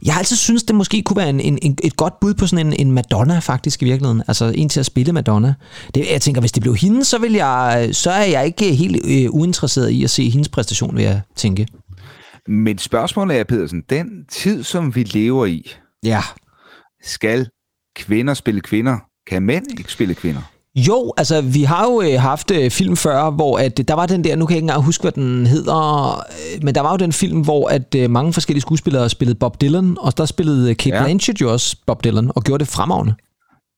Jeg har altid synes det måske kunne være en, en, en, et godt bud på sådan en, en Madonna faktisk i virkeligheden. Altså en til at spille Madonna. Det, jeg tænker, hvis det blev hende, så, vil jeg, så er jeg ikke helt øh, uinteresseret i at se hendes præstation, vil jeg tænke. Men spørgsmålet er, Pedersen, den tid, som vi lever i, Ja. skal kvinder spille kvinder? Kan mænd ikke spille kvinder? Jo, altså vi har jo øh, haft øh, film før, hvor at, øh, der var den der, nu kan jeg ikke engang huske, hvad den hedder, øh, men der var jo den film, hvor at øh, mange forskellige skuespillere spillede Bob Dylan, og der spillede øh, Kate ja. Blanchett jo også Bob Dylan, og gjorde det fremragende.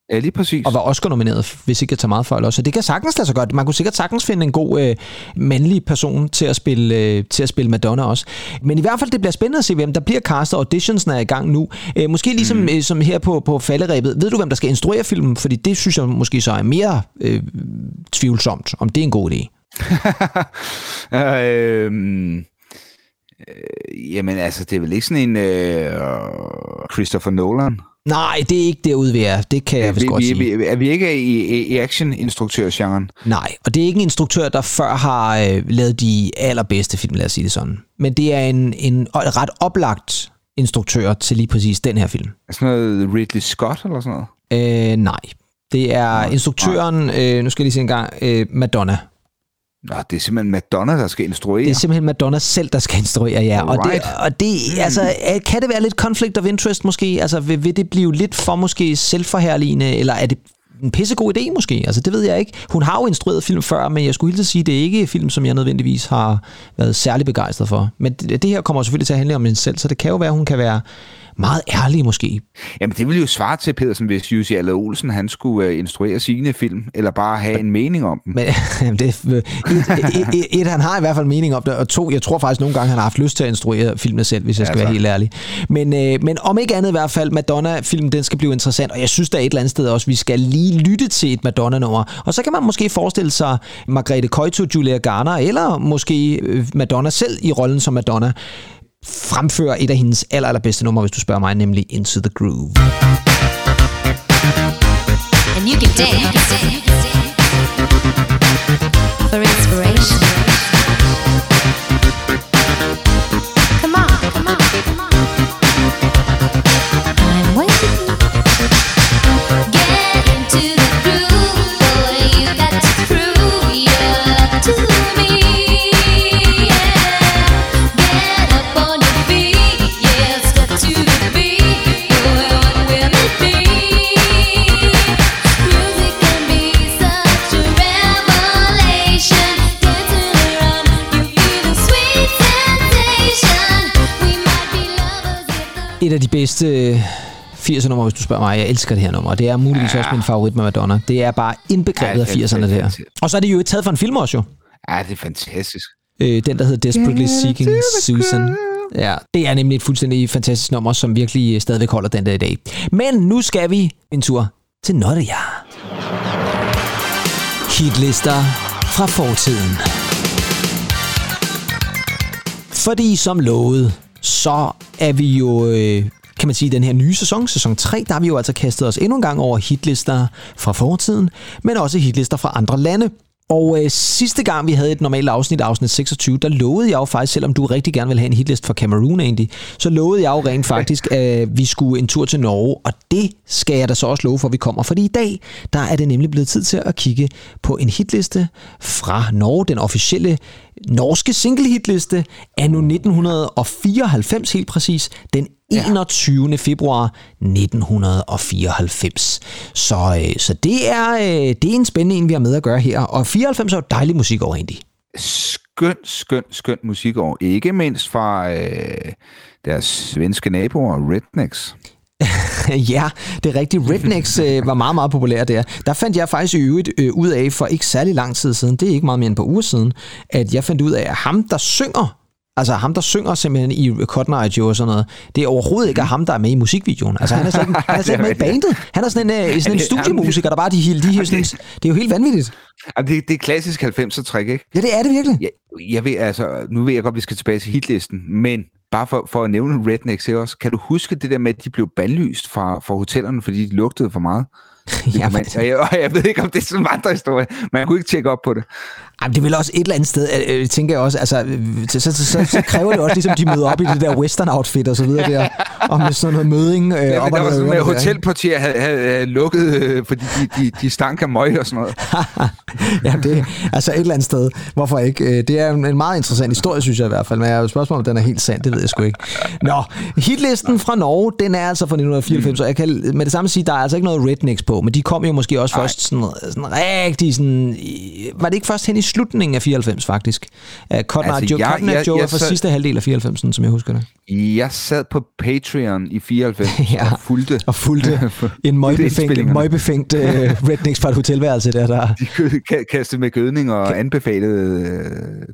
Ja, lige præcis. Og var Oscar-nomineret, hvis ikke jeg tager meget fejl også. Så det kan sagtens lade sig godt. Man kunne sikkert sagtens finde en god øh, mandlig person til at, spille, øh, til at spille Madonna også. Men i hvert fald, det bliver spændende at se, hvem der bliver castet. Auditions er i gang nu. Øh, måske ligesom mm. øh, som her på, på falderæbet. Ved du, hvem der skal instruere filmen? Fordi det synes jeg måske så er mere øh, tvivlsomt, om det er en god idé. øh, øh, jamen altså, det er vel ikke sådan en øh, Christopher Nolan? Nej, det er ikke derude, vi er. Det kan jeg vist vi, godt vi, sige. Vi, er vi ikke i, i action-instruktør-genren? Nej, og det er ikke en instruktør, der før har øh, lavet de allerbedste film, lad os sige det sådan. Men det er en, en ret oplagt instruktør til lige præcis den her film. Er sådan noget Ridley Scott eller sådan noget? Øh, nej. Det er nej, instruktøren, øh, nu skal jeg lige se en gang, øh, Madonna. Nå, det er simpelthen Madonna, der skal instruere. Det er simpelthen Madonna selv, der skal instruere, ja. Og det, og det mm. altså, kan det være lidt conflict of interest måske? Altså, vil, vil det blive lidt for måske selvforherligende, eller er det en pissegod idé måske? Altså, det ved jeg ikke. Hun har jo instrueret film før, men jeg skulle at sige, det er ikke film, som jeg nødvendigvis har været særlig begejstret for. Men det, det her kommer selvfølgelig til at handle om hende selv, så det kan jo være, hun kan være meget ærlige måske. Jamen det ville jo svare til, Pedersen, hvis Jussi Aller Olsen han skulle uh, instruere sine film, eller bare have en mening om dem. Men, det, et, et, et, han har i hvert fald mening om det, og to, jeg tror faktisk nogle gange, han har haft lyst til at instruere filmene selv, hvis jeg skal ja, være helt ærlig. Men, uh, men om ikke andet i hvert fald, Madonna-filmen, den skal blive interessant, og jeg synes der er et eller andet sted også, vi skal lige lytte til et Madonna-nummer. Og så kan man måske forestille sig Margrethe Køjto, Julia Garner, eller måske øh, Madonna selv i rollen som Madonna fremfører et af hendes aller, allerbedste numre, hvis du spørger mig, nemlig Into the Groove. And you can dance du spørger mig. Jeg elsker det her nummer. Det er muligvis ja. også min favorit med Madonna. Det er bare indbegrebet ja, af 80'erne der. Og så er det jo taget fra en film også jo. Ja, det er fantastisk. Øh, den, der hedder Desperately Seeking Susan. Ja, det er nemlig et fuldstændig fantastisk nummer, som virkelig stadigvæk holder den der i dag. Men nu skal vi en tur til Notteja. Hitlister fra fortiden. Fordi som lovet, så er vi jo, øh, kan man sige, den her nye sæson, sæson 3, der har vi jo altså kastet os endnu en gang over hitlister fra fortiden, men også hitlister fra andre lande. Og øh, sidste gang, vi havde et normalt afsnit, afsnit 26, der lovede jeg jo faktisk, selvom du rigtig gerne vil have en hitlist for Cameroon egentlig, så lovede jeg jo rent faktisk, at vi skulle en tur til Norge, og det skal jeg da så også love for, at vi kommer. Fordi i dag, der er det nemlig blevet tid til at kigge på en hitliste fra Norge, den officielle norske singlehitliste nu 1994 helt præcis, den 21. februar 1994. Så, øh, så det, er, øh, det er en spændende en, vi har med at gøre her. Og 94 er jo dejlig musik over egentlig. Skøn, skøn, skøn musik over. Ikke mindst fra øh, deres svenske naboer, Rednecks. ja, det er rigtigt. Rednecks øh, var meget, meget populær der. Der fandt jeg faktisk i øvrigt øh, ud af for ikke særlig lang tid siden, det er ikke meget mere end på uger siden, at jeg fandt ud af, at ham, der synger Altså ham, der synger simpelthen i Cotton Eye Joe og sådan noget, det er overhovedet ikke ham, der er med i musikvideoen. Altså han er slet ikke, han er slet ikke med i bandet. Han er sådan en, uh, sådan en studiemusiker, der bare de, de, de, sådan, det er jo helt vanvittigt. Det, det er klassisk 90'er trick, ikke? Ja, det er det virkelig. Jeg, jeg ved, altså, nu ved jeg godt, at vi skal tilbage til hitlisten, men bare for, for at nævne Rednecks også, kan du huske det der med, at de blev bandlyst fra, fra hotellerne, fordi de lugtede for meget? ja, man, og, jeg, og jeg ved ikke, om det er sådan en andre historie, men jeg kunne ikke tjekke op på det. Jamen, det vil også et eller andet sted, øh, øh, tænker jeg også, altså, så, så, så, så, så kræver det også, ligesom de møder op i det der western outfit og så videre der, og med sådan noget møding. Øh, Ja, op der var sådan der, hotelportier havde, havde, havde lukket, øh, fordi de, de, de stank af møg og sådan noget. ja, det altså et eller andet sted. Hvorfor ikke? Øh, Det er en meget interessant historie, synes jeg i hvert fald. Men jeg har spørgsmål, om den er helt sand, det ved jeg sgu ikke. Nå, hitlisten fra Norge, den er altså fra 1994, så jeg kan med det samme sige, der er altså ikke noget rednecks på, men de kom jo måske også Nej. først sådan, sådan rigtig sådan... Var det ikke først hen i slutningen af 94, faktisk? Uh, Cotton Eye Altså, Joe, jeg- Cotton jeg- Joe er jeg fra sad- sidste halvdel af 94, som jeg husker det. Jeg sad på Patreon i 94 Ja. og fulgte Og fulgte en møgbefængt, møgbefængt uh, rednecks fra et hotelværelse der, der... De kastede med gødning og anbefalede øh,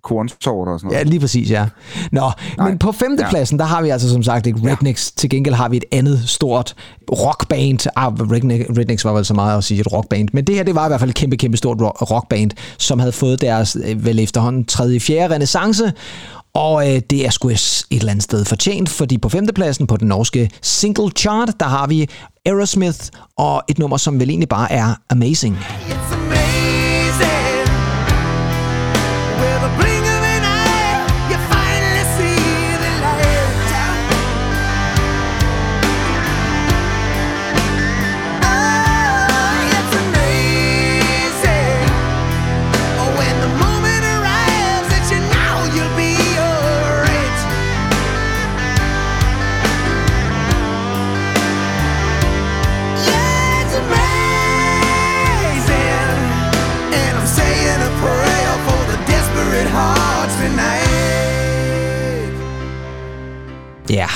kornsorter og sådan Ja, noget. lige præcis, ja. Nå, Nej. men på femtepladsen, der har vi altså som sagt ikke Rednecks. Til gengæld har vi et andet stort rockband. Ah, Redneck, Rednecks var vel så meget at sige et rockband. Men det her, det var i hvert fald et kæmpe, kæmpe stort ro- rockband, som havde fået deres øh, vel efterhånden tredje, fjerde renaissance. Og øh, det er sgu et eller andet sted fortjent, fordi på femtepladsen på den norske single chart, der har vi Aerosmith og et nummer, som vel egentlig bare er amazing. It's amazing. Ja,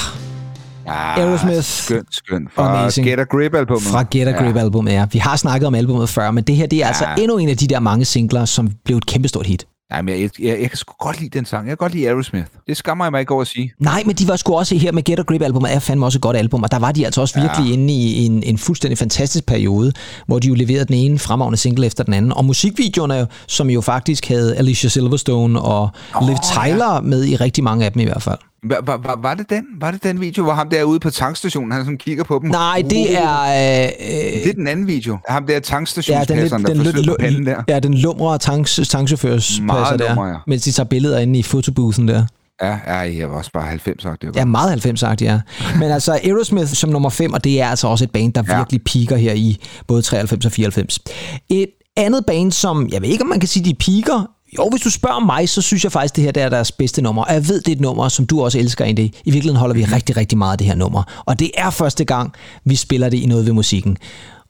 Ah, Aerosmith. Skønt, skønt. Fra Amazing. Get a Grip-albummet. Fra Get a Grip album, ja. Vi har snakket om albumet før, men det her det er ja. altså endnu en af de der mange singler, som blev et kæmpestort hit. Ja, men jeg, jeg, jeg kan sgu godt lide den sang. Jeg kan godt lide Aerosmith. Det skammer jeg mig ikke over at sige. Nej, men de var sgu også her med Get a Grip albumet, er fandme også et godt album, og der var de altså også virkelig ja. inde i en, en fuldstændig fantastisk periode, hvor de jo leverede den ene fremragende single efter den anden. Og musikvideoerne, som jo faktisk havde Alicia Silverstone og oh, Liv Tyler ja. med i rigtig mange af dem i hvert fald. Var, var, var, var, det den? var det den video, hvor ham der ude på tankstationen, han sådan kigger på dem? Nej, det er... Øh, Det er den anden video. Ham der Ja, den, lidt, tankstationspasseren, den, der forsøger panden der. ja, den lumre tanks, tankchaufførs Meget passer der, lumre, ja. mens de tager billeder inde i fotoboothen der. Ja, ja, jeg var også bare 90 sagt. Det var Ja, meget 90 sagt, ja. Men altså Aerosmith som nummer 5, og det er altså også et band, der. Ja. virkelig piker her i både 93 og 94. Et andet band, som, jeg ved ikke, om man kan sige, de piker. Jo, hvis du spørger mig, så synes jeg faktisk, det her det er deres bedste nummer. Og jeg ved, det er et nummer, som du også elsker egentlig. I virkeligheden holder vi rigtig, rigtig meget af det her nummer. Og det er første gang, vi spiller det i noget ved musikken.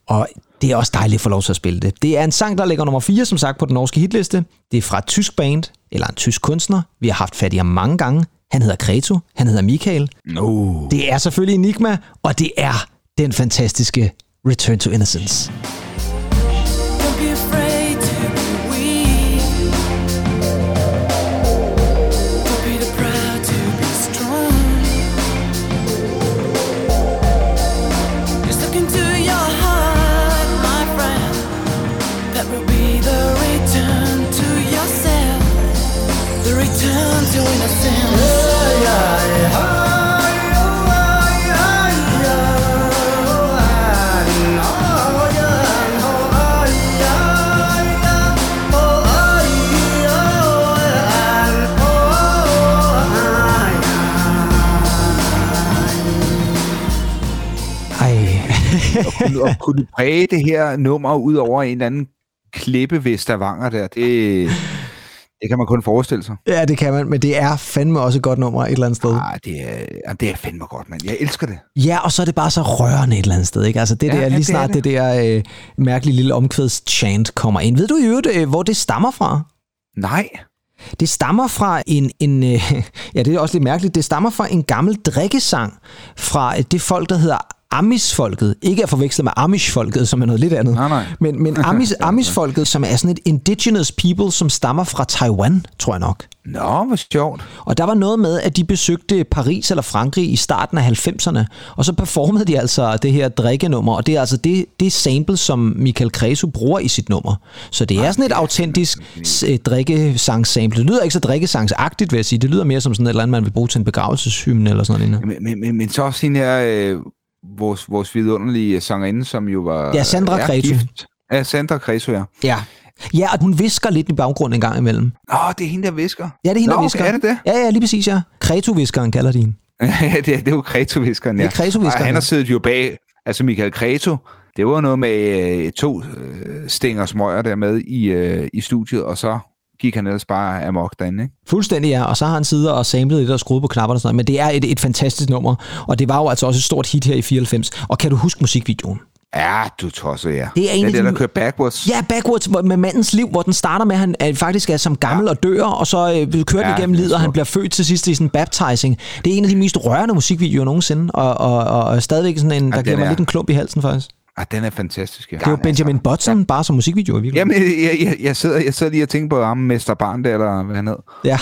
Og det er også dejligt at få lov til at spille det. Det er en sang, der ligger nummer 4, som sagt, på den norske hitliste. Det er fra et tysk band, eller en tysk kunstner. Vi har haft fat i ham mange gange. Han hedder Kreto, han hedder Michael. No. Det er selvfølgelig Enigma, og det er den fantastiske Return to Innocence. Kunne, og kunne præge det her nummer ud over en eller anden klippe ved Stavanger der, det, det kan man kun forestille sig. Ja, det kan man, men det er fandme også et godt nummer et eller andet sted. Ah, det, er, det er fandme godt, mand. Jeg elsker det. Ja, og så er det bare så rørende et eller andet sted, ikke? Altså det Ja, der, ja, lige det snart det, det. der øh, mærkelige lille omkvædschant kommer ind. Ved du i øvrigt, øh, hvor det stammer fra? Nej. Det stammer fra en, en øh, ja, det er også lidt mærkeligt, det stammer fra en gammel drikkesang fra øh, det folk, der hedder Amish-folket. Ikke at forveksle med Amish-folket, som er noget lidt andet. Nej, nej. Men, men Amish, Amish-folket, som er sådan et indigenous people, som stammer fra Taiwan, tror jeg nok. Nå, hvor sjovt. Og der var noget med, at de besøgte Paris eller Frankrig i starten af 90'erne, og så performede de altså det her drikkenummer, og det er altså det, det sample, som Michael Cresu bruger i sit nummer. Så det er sådan et autentisk s- drikkesangsample. Det lyder ikke så drikkesangsagtigt, vil jeg sige. Det lyder mere som sådan et eller andet, man vil bruge til en begravelseshymne eller sådan noget. Men, men, men, men så også hende her, øh, vores, vores vidunderlige sangerinde, som jo var... Ja, Sandra er gift. Ja, Sandra Cretu, ja. Ja. Ja, og hun visker lidt i baggrunden en gang imellem. Åh, det er hende, der visker. Ja, det er hende, Nå, der visker. er det det? Ja, ja, lige præcis, ja. Kreto-viskeren kalder de hende. Ja, det, er, det er jo Kreto-viskeren, ja. Det er Kreto-viskeren, Og han har siddet jo bag, altså Michael Kreto, det var noget med øh, to øh, stænger smøger der med i, øh, i studiet, og så gik han ellers bare amok derinde, ikke? Fuldstændig, ja. Og så har han siddet og samlet lidt og skruet på knapperne og sådan noget. Men det er et, et fantastisk nummer, og det var jo altså også et stort hit her i 94. Og kan du huske musikvideoen? Ja, du tosset, ja. Det er en af der, de- der kører backwards. Ja, Backwards med mandens liv, hvor den starter med, at han faktisk er som gammel ja. og dør, og så øh, kører Ja, igennem det er livet, og han bliver født til sidst i sådan en baptizing. Det er en af de mest rørende musikvideoer nogensinde, og, og, og, og stadigvæk sådan en, der den giver mig er- lidt en klump i halsen faktisk. Ah, den er fantastisk, ja. Det er jo Benjamin Button, ja. bare som musikvideo i virkeligheden. Jamen, jeg, jeg, jeg, sidder, jeg sidder lige og tænker på ham, Mester Barn der, eller hvad han hed. Ja.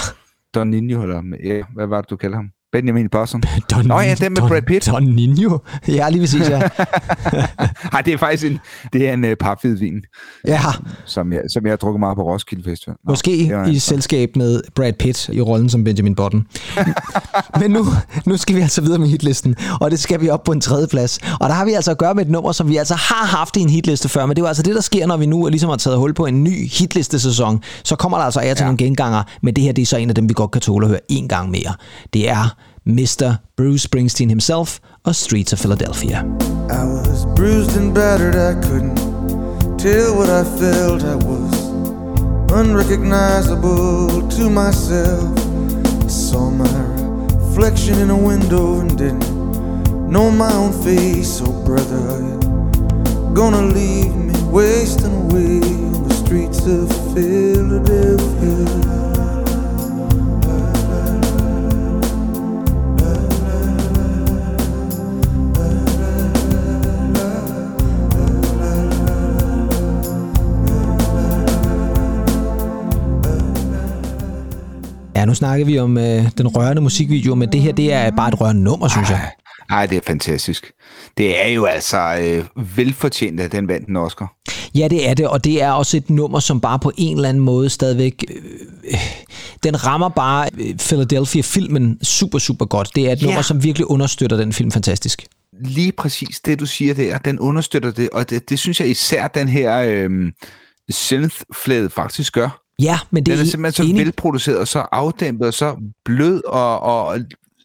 Don Nino, eller ja, hvad var det, du kalder ham? Benjamin Button. Don, Nå ja, den med Don, Brad Pitt. Don Nino. Ja, lige præcis, ja. Nej, det er faktisk en, det er en uh, papvidvin, ja. som jeg, som jeg har drukket meget på Roskilde Festival. Nå, Måske var i selskab med Brad Pitt i rollen som Benjamin Button. Men nu, nu skal vi altså videre med hitlisten, og det skal vi op på en tredje plads. Og der har vi altså at gøre med et nummer, som vi altså har haft i en hitliste før, men det er jo altså det, der sker, når vi nu ligesom har taget hul på en ny hitlistesæson. Så kommer der altså af til. Ja. nogle genganger, men det her det er så en af dem, vi godt kan tåle at høre en gang mere. Det er Mr. Bruce Springsteen himself og Streets of Philadelphia. I was bruised and battered, I couldn't tell what I felt. I was unrecognizable to myself. I saw my reflection in a window and didn't know my own face. Oh, brother, are you gonna leave me wasting away on the streets of Philadelphia? Ja, nu snakker vi om øh, den rørende musikvideo, men det her det er bare et rørende nummer, synes jeg. Ej, det er fantastisk. Det er jo altså øh, velfortjent, at den vandt en Oscar. Ja, det er det, og det er også et nummer, som bare på en eller anden måde stadigvæk... Øh, øh, den rammer bare øh, Philadelphia-filmen super, super godt. Det er et Ja. nummer, som virkelig understøtter den film fantastisk. Lige præcis det, du siger der, den understøtter det, og det, det synes jeg især den her øh, synth-flæde faktisk gør. Ja, men det Den er er simpelthen så enig. velproduceret, og så afdæmpet, og så blød, og, og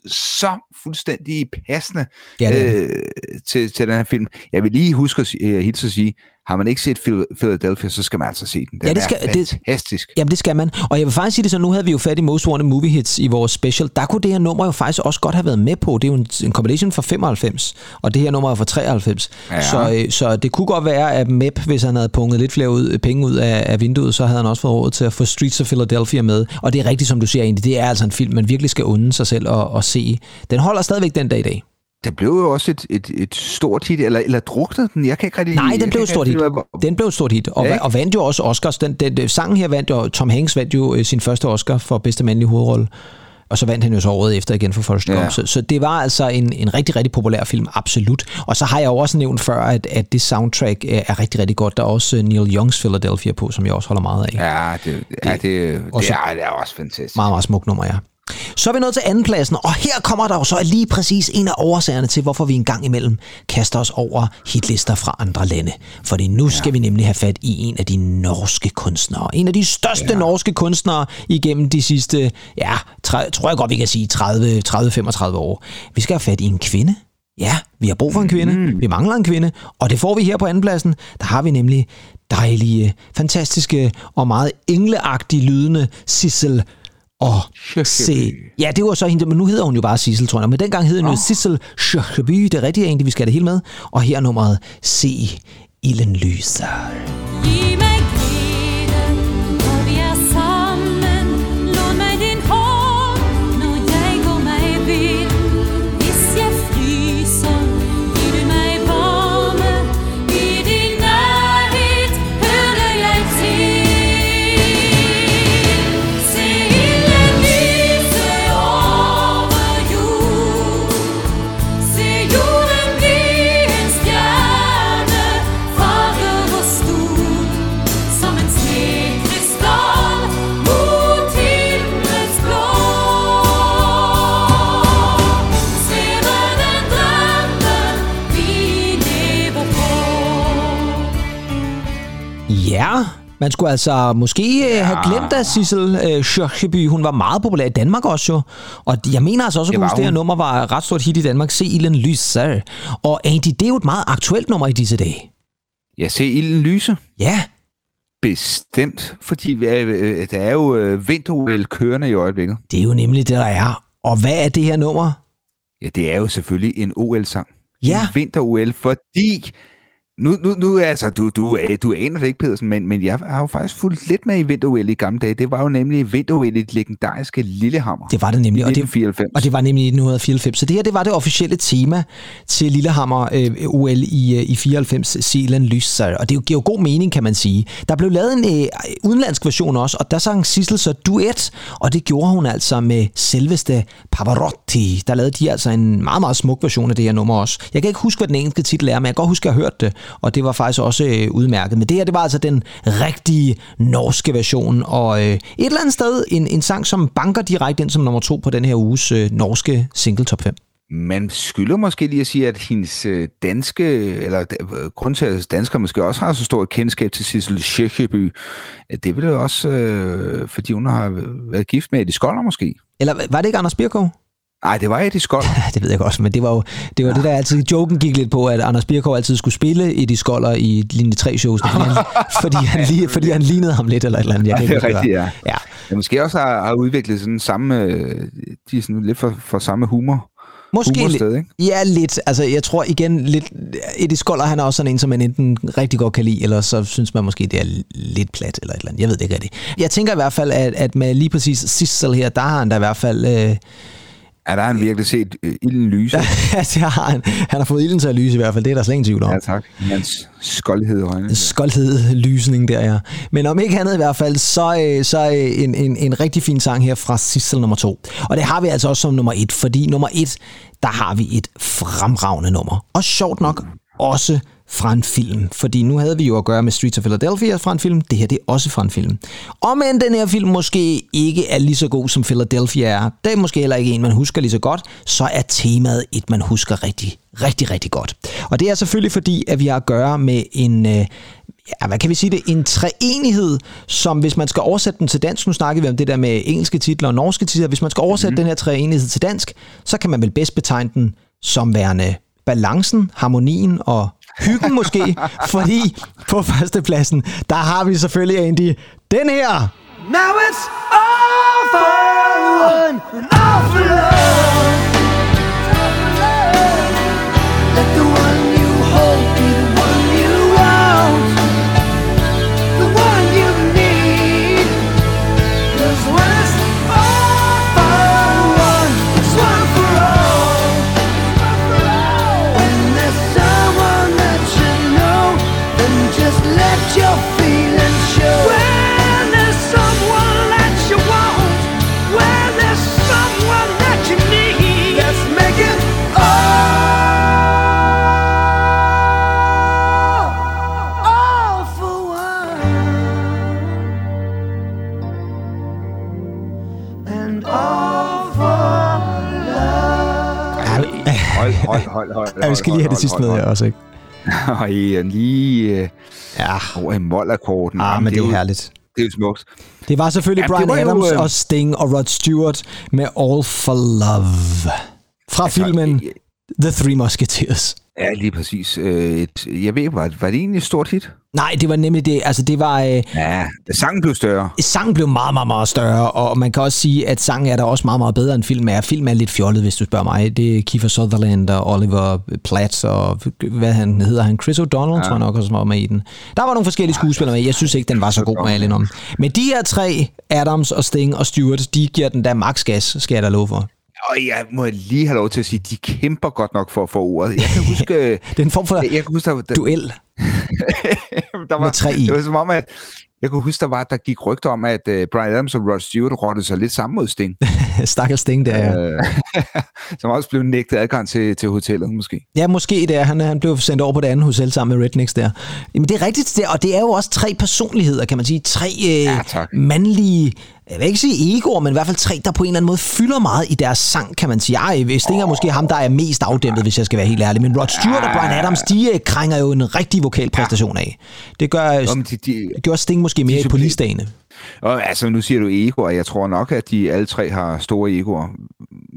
så fuldstændig passende Ja, det er det. øh, til, til den her film. Jeg vil lige huske at, øh, hilse at sige, har man ikke set Phil- Philadelphia, så skal man altså se den. Den Ja, det skal- er det- fantastisk. Jamen, det skal man. Og jeg vil faktisk sige det så, nu havde vi jo fat i Most Wanted Movie Hits i vores special. Der kunne det her nummer jo faktisk også godt have været med på. Det er jo en, en combination fra 95, og det her nummer er fra 93. Ja. Så, øh, så det kunne godt være, at Mep, hvis han havde punget lidt flere ud, penge ud af, af vinduet, så havde han også fået råd til at få Streets of Philadelphia med. Og det er rigtigt, som du siger egentlig. Det er altså en film, man virkelig skal unde sig selv at, at se. Den holder stadigvæk den dag i dag. Det blev jo også et, et, et stort hit, eller, eller druknede den? Jeg kan ikke rigtig... Nej, den blev et stort hit. Den blev et stort hit, og, Ja, og vandt jo også Oscars. Den, den, den, sangen her vandt jo, Tom Hanks vandt jo øh, sin første Oscar for bedste mandlige hovedrolle. Og så vandt han jo så året efter igen for Forrest Gump. Ja. Så, så det var altså en, en rigtig, rigtig populær film, absolut. Og så har jeg jo også nævnt før, at, at det soundtrack øh, er rigtig, rigtig godt. Der er også øh, Neil Youngs Philadelphia på, som jeg også holder meget af. Ja. Det, ja, det, det, også- er, det er også fantastisk. Meget, meget smukt nummer, ja. Så er vi nået til andenpladsen, og her kommer der jo så lige præcis en af årsagerne til, hvorfor vi en gang imellem kaster os over hitlister fra andre lande. Fordi nu skal vi nemlig have fat i en af de norske kunstnere. En af de største ja. norske kunstnere igennem de sidste, ja, tre, tror jeg godt, vi kan sige 30-35 år. Vi skal have fat i en kvinde. Ja, vi har brug for en kvinde. Mm. Vi mangler en kvinde, og det får vi her på andenpladsen. Der har vi nemlig dejlige, fantastiske og meget engleagtige lydende Sissel og se. Ja, det var så hende, men nu hedder hun jo bare Sissel, tror jeg. Men dengang hed hun jo Sissel Schøkeby. Det er rigtigt egentlig, vi skal have det hele med. Og her er nummeret Se ilden lyser. Man skulle altså måske ja. have glemt, at Sissel øh, Kyrkjeby, hun var meget populær i Danmark også jo. Og jeg mener altså også, at Det det her nummer var et ret stort hit i Danmark. Se Ilden lyser. Og Andy, det er jo et meget aktuelt nummer i disse dage. Jeg ser ilden lyse. Ja, Bestemt, fordi er, øh, der er jo øh, vinter kørende i øjeblikket. det er jo nemlig det, der er. Og hvad er det her nummer? Ja, det er jo selvfølgelig en OL-sang. Ja. Vinter-OL, fordi... Nu, nu, nu altså, du, du, du aner det ikke, Pedersen, men, men jeg har jo faktisk fulgt lidt med i vinter i gamle dage. Det var jo nemlig vinter i det legendariske Lillehammer. Det var det nemlig. Og det, 1994. og det var nemlig i 1994. Så det her, det var det officielle tema til Lillehammer øh, OL i, øh, i 94, Sealand Lyser. Og det giver jo god mening, kan man sige. Der blev lavet en øh, udenlandsk version også, og der sang Sissel så duet, og det gjorde hun altså med selveste Pavarotti. Der lavede de altså en meget, meget smuk version af det her nummer også. Jeg kan ikke huske, hvad den engelske titel er, men jeg kan godt huske, at jeg har hørt det, og det var faktisk også øh, udmærket. Men det her, det var altså den rigtige norske version, og øh, et eller andet sted en, en sang, som banker direkte ind som nummer to på den her uges øh, norske single top 5. Man skylder måske lige at sige, at hendes øh, danske, eller øh, grund til, at danskere måske også har så stort kendskab til Sissel at det er vel også, øh, fordi hun har været gift med Eddie Skoller måske. Eller var det ikke Anders Birkov? Nej, det var Eddie Skoller. Ja, det ved jeg godt, men det var jo det, var ja. det der altid, joken gik lidt på, at Anders Birkov altid skulle spille Eddie Skoller i linje 3 shows, fordi han, fordi han, lige, fordi han lignede ham lidt eller et eller andet. Jeg kan det er rigtigt, ja. ja. Jeg måske også har, har udviklet sådan samme, øh, de er sådan lidt for, for samme humor. Måske lidt. ikke? Ja, lidt. Altså, jeg tror igen lidt... Eddie Skoller, han er også sådan en, som man enten rigtig godt kan lide, eller så synes man måske, det er lidt plat, eller et eller andet. Jeg ved det ikke rigtigt. Jeg tænker i hvert fald, at, at med lige præcis Sissel her, der har han da i hvert fald... Øh, Ja, der har han virkelig set øh, ilden lyse. ja, det har han. Han har fået ilden til at lyse i hvert fald, det er der slet ingen tvivl om. Ja, tak. Hans skoldhed i øjnene. skoldhed lysning der, ja. Men om ikke andet i hvert fald, så, øh, så øh, en, en, en rigtig fin sang her fra Sissel nummer to. Og det har vi altså også som nummer et, fordi nummer et, der har vi et fremragende nummer. Og sjovt nok også fra en film. Fordi nu havde vi jo at gøre med Streets of Philadelphia fra en film. Det her, det er også fra en film. Om end den her film måske ikke er lige så god som Philadelphia er, det er måske heller ikke en, man husker lige så godt, så er temaet et, man husker rigtig, rigtig, rigtig godt. Og det er selvfølgelig fordi, at vi har at gøre med en... Øh, ja, hvad kan vi sige det, en treenighed, som hvis man skal oversætte den til dansk, nu snakker vi om det der med engelske titler og norske titler, hvis man skal oversætte mm. den her treenighed til dansk, så kan man vel bedst betegne den som værende balancen, harmonien og hyggen måske, fordi på førstepladsen, der har vi selvfølgelig Andy, den her. Now it's all Hold, hold, hold. Ja, vi skal lige have det sidste med her også, ikke? Og er lige øh, Ja, over i målakkorden. ah, men det er jo, herligt. Det er jo smukt. Det var selvfølgelig Ja, det Brian var jo, Adams øh, og Sting og Rod Stewart med All for Love. Fra Altså, filmen øh, The Three Musketeers. Ja, lige præcis. Øh, et, jeg ved, var, var det egentlig et stort hit? Nej, det var nemlig det. Altså, det var... Øh, Ja, sangen blev større. sangen blev meget, meget, meget større, og man kan også sige, at sangen er da også meget, meget bedre end film er. Film er lidt fjollet, hvis du spørger mig. Det er Kiefer Sutherland og Oliver Platt og hvad han hedder han? Chris O'Donnell, ja. tror jeg nok også var med i den. Der var nogle forskellige skuespillere med. Jeg synes ikke, den var så god med alle om. Men de her tre, Adams og Sting og Stewart, de giver den der max gas, skal jeg da love for. Og jeg må lige have lov til at sige, de kæmper godt nok for at få ordet. Jeg kan huske... Det er en form for jeg, kan huske, der, der, duel. der var, med tre i. Det var som om, at jeg kunne huske, der var, der gik rygter om, at uh, Brian Adams og Rod Stewart rottede sig lidt sammen mod Sting. Stakkels Sting der, ja. Øh, som også blev nægtet adgang til, til hotellet, måske. Ja, måske det er. Han, han blev sendt over på det andet hotel sammen med Rednecks der. Jamen, det er rigtigt, det, og det er jo også tre personligheder, kan man sige. Tre øh, Ja, tak. mandlige jeg vil ikke sige egoer, men i hvert fald tre, der på en eller anden måde fylder meget i deres sang, kan man sige. Ej, Sting er måske ham, der er mest afdæmpet, hvis jeg skal være helt ærlig. Men Rod Stewart og Brian Adams, de øh, krænger jo en rigtig vokal præstation af. Det gør, de, de, gør Sting måske mere i supplerer- polisdagene. og, altså, nu siger du egoer. Jeg tror nok, at de alle tre har store egoer.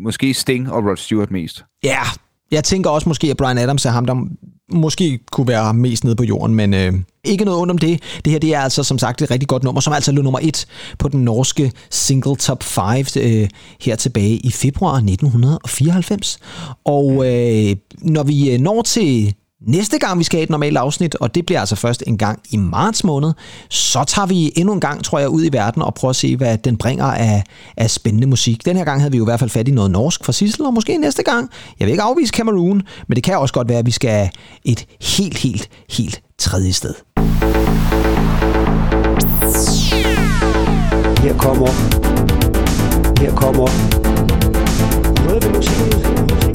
Måske Sting og Rod Stewart mest. Ja, jeg tænker også måske, at Brian Adams er ham, der måske kunne være mest nede på jorden, men øh, ikke noget ondt om det. Det her det er altså som sagt et rigtig godt nummer, som altså lå nummer et på den norske single top 5 øh, her tilbage i februar 1994. Og øh, når vi øh, når til næste gang, vi skal have et normalt afsnit, og det bliver altså først en gang i marts måned, så tager vi endnu en gang, tror jeg, ud i verden og prøver at se, hvad den bringer af, af spændende musik. Den her gang havde vi jo i hvert fald fat i noget norsk fra Sissel, og måske næste gang, jeg vil ikke afvise Cameroon, men det kan også godt være, at vi skal et helt, helt, helt tredje sted. Her kommer... Her kommer... Noget ved musikken.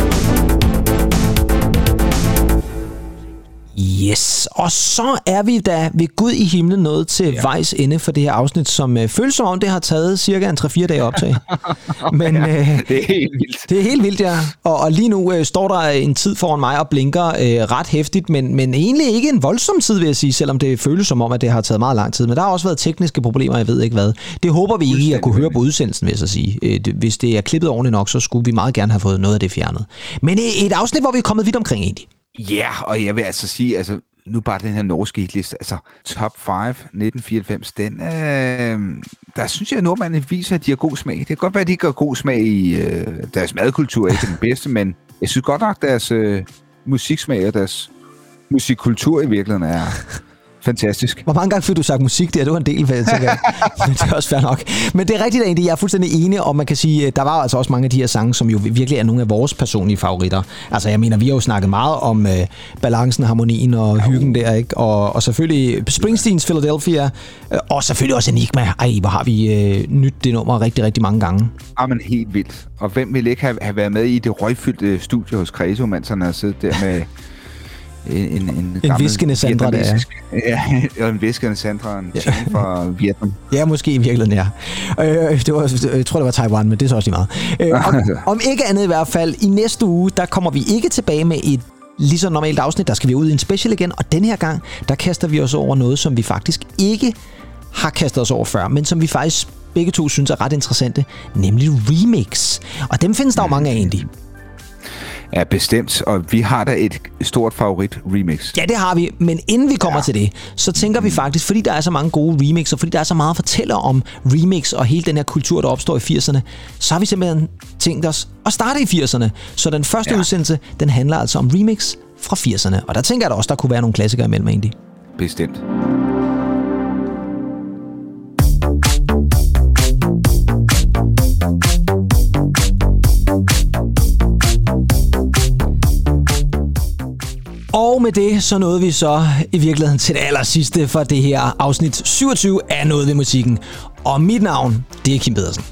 Yes, og så er vi da ved Gud i himlen nået til ja. vejs ende for det her afsnit, som øh, føles som om det har taget cirka en 3-4 dage optag. Men øh, Det er helt vildt. det er helt vildt, ja. Og, og lige nu øh, står der en tid foran mig og blinker øh, ret hæftigt, men, men egentlig ikke en voldsom tid, vil jeg sige, selvom det føles som om, at det har taget meget lang tid. Men der har også været tekniske problemer, jeg ved ikke hvad. Det håber vi ikke at kunne høre på udsendelsen, vil jeg så sige. Øh, det, hvis det er klippet ordentligt nok, så skulle vi meget gerne have fået noget af det fjernet. Men øh, et afsnit, hvor vi er kommet vidt omkring egentlig. Ja, og jeg vil altså sige, altså, nu bare den her norske hitliste, altså top 5 1994, den, øh, der synes jeg, at nordmændene viser, at de har god smag. Det kan godt være, at de ikke har god smag i øh, deres madkultur, er ikke den bedste, men jeg synes godt nok, at deres øh, musiksmag og deres musikkultur i virkeligheden er fantastisk. Hvor mange gange fik du sagt musik der? Det var en del, jeg tænker. Men det er også fair nok. Men det er rigtigt egentlig, jeg er fuldstændig enig, og man kan sige, der var altså også mange af de her sange, som jo virkelig er nogle af vores personlige favoritter. Altså jeg mener, vi har jo snakket meget om øh, balancen, harmonien og hyggen der, ikke? Og, og selvfølgelig Springsteens Philadelphia, øh, og selvfølgelig også Enigma. Ej, hvor har vi øh, nyt det nummer rigtig, rigtig mange gange. Ah, men helt vildt. Og hvem ville ikke have, have været med i det røgfyldte studie hos Kreso, mens han har siddet der med en, en, en, gammel viskende Sandra, der er. Ja, en viskende Sandra, en ja. fra Vietnam. Ja, måske i virkeligheden, ja. Øh, det var, jeg tror, det var Taiwan, men det er så også lige meget. Øh, om, om ikke andet i hvert fald, i næste uge, der kommer vi ikke tilbage med et lige så normalt afsnit. Der skal vi ud i en special igen, og den her gang, der kaster vi os over noget, som vi faktisk ikke har kastet os over før, men som vi faktisk begge to synes er ret interessante, nemlig remix. Og dem findes der jo mange af egentlig. Ja, bestemt. Og vi har da et stort favorit remix. Ja, det har vi, men inden vi kommer ja. til det, så tænker vi faktisk, fordi der er så mange gode remixer, fordi der er så meget at fortælle om remix og hele den her kultur, der opstår i 80'erne, så har vi simpelthen tænkt os at starte i 80'erne. Så den første. Ja. udsendelse, den handler altså om remix fra 80'erne. Og der tænker jeg da også, der kunne være nogle klassikere imellem egentlig. Bestemt. Med det, så nåede vi så i virkeligheden til det aller sidste for det her afsnit 27 af Noget ved musikken. Og mit navn, det er Kim Pedersen.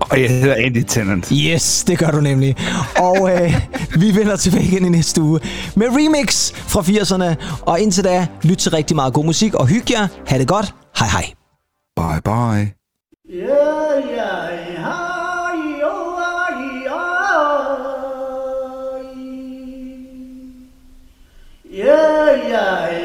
Og jeg hedder Andy Tennant. Yes, det gør du nemlig. Og øh, vi vender tilbage igen i næste uge med remix fra 80'erne. Og indtil da, lyt til rigtig meget god musik og hygge jer. Ha' det godt. Hej hej. Bye bye. Yeah, yeah, Yeah, yeah,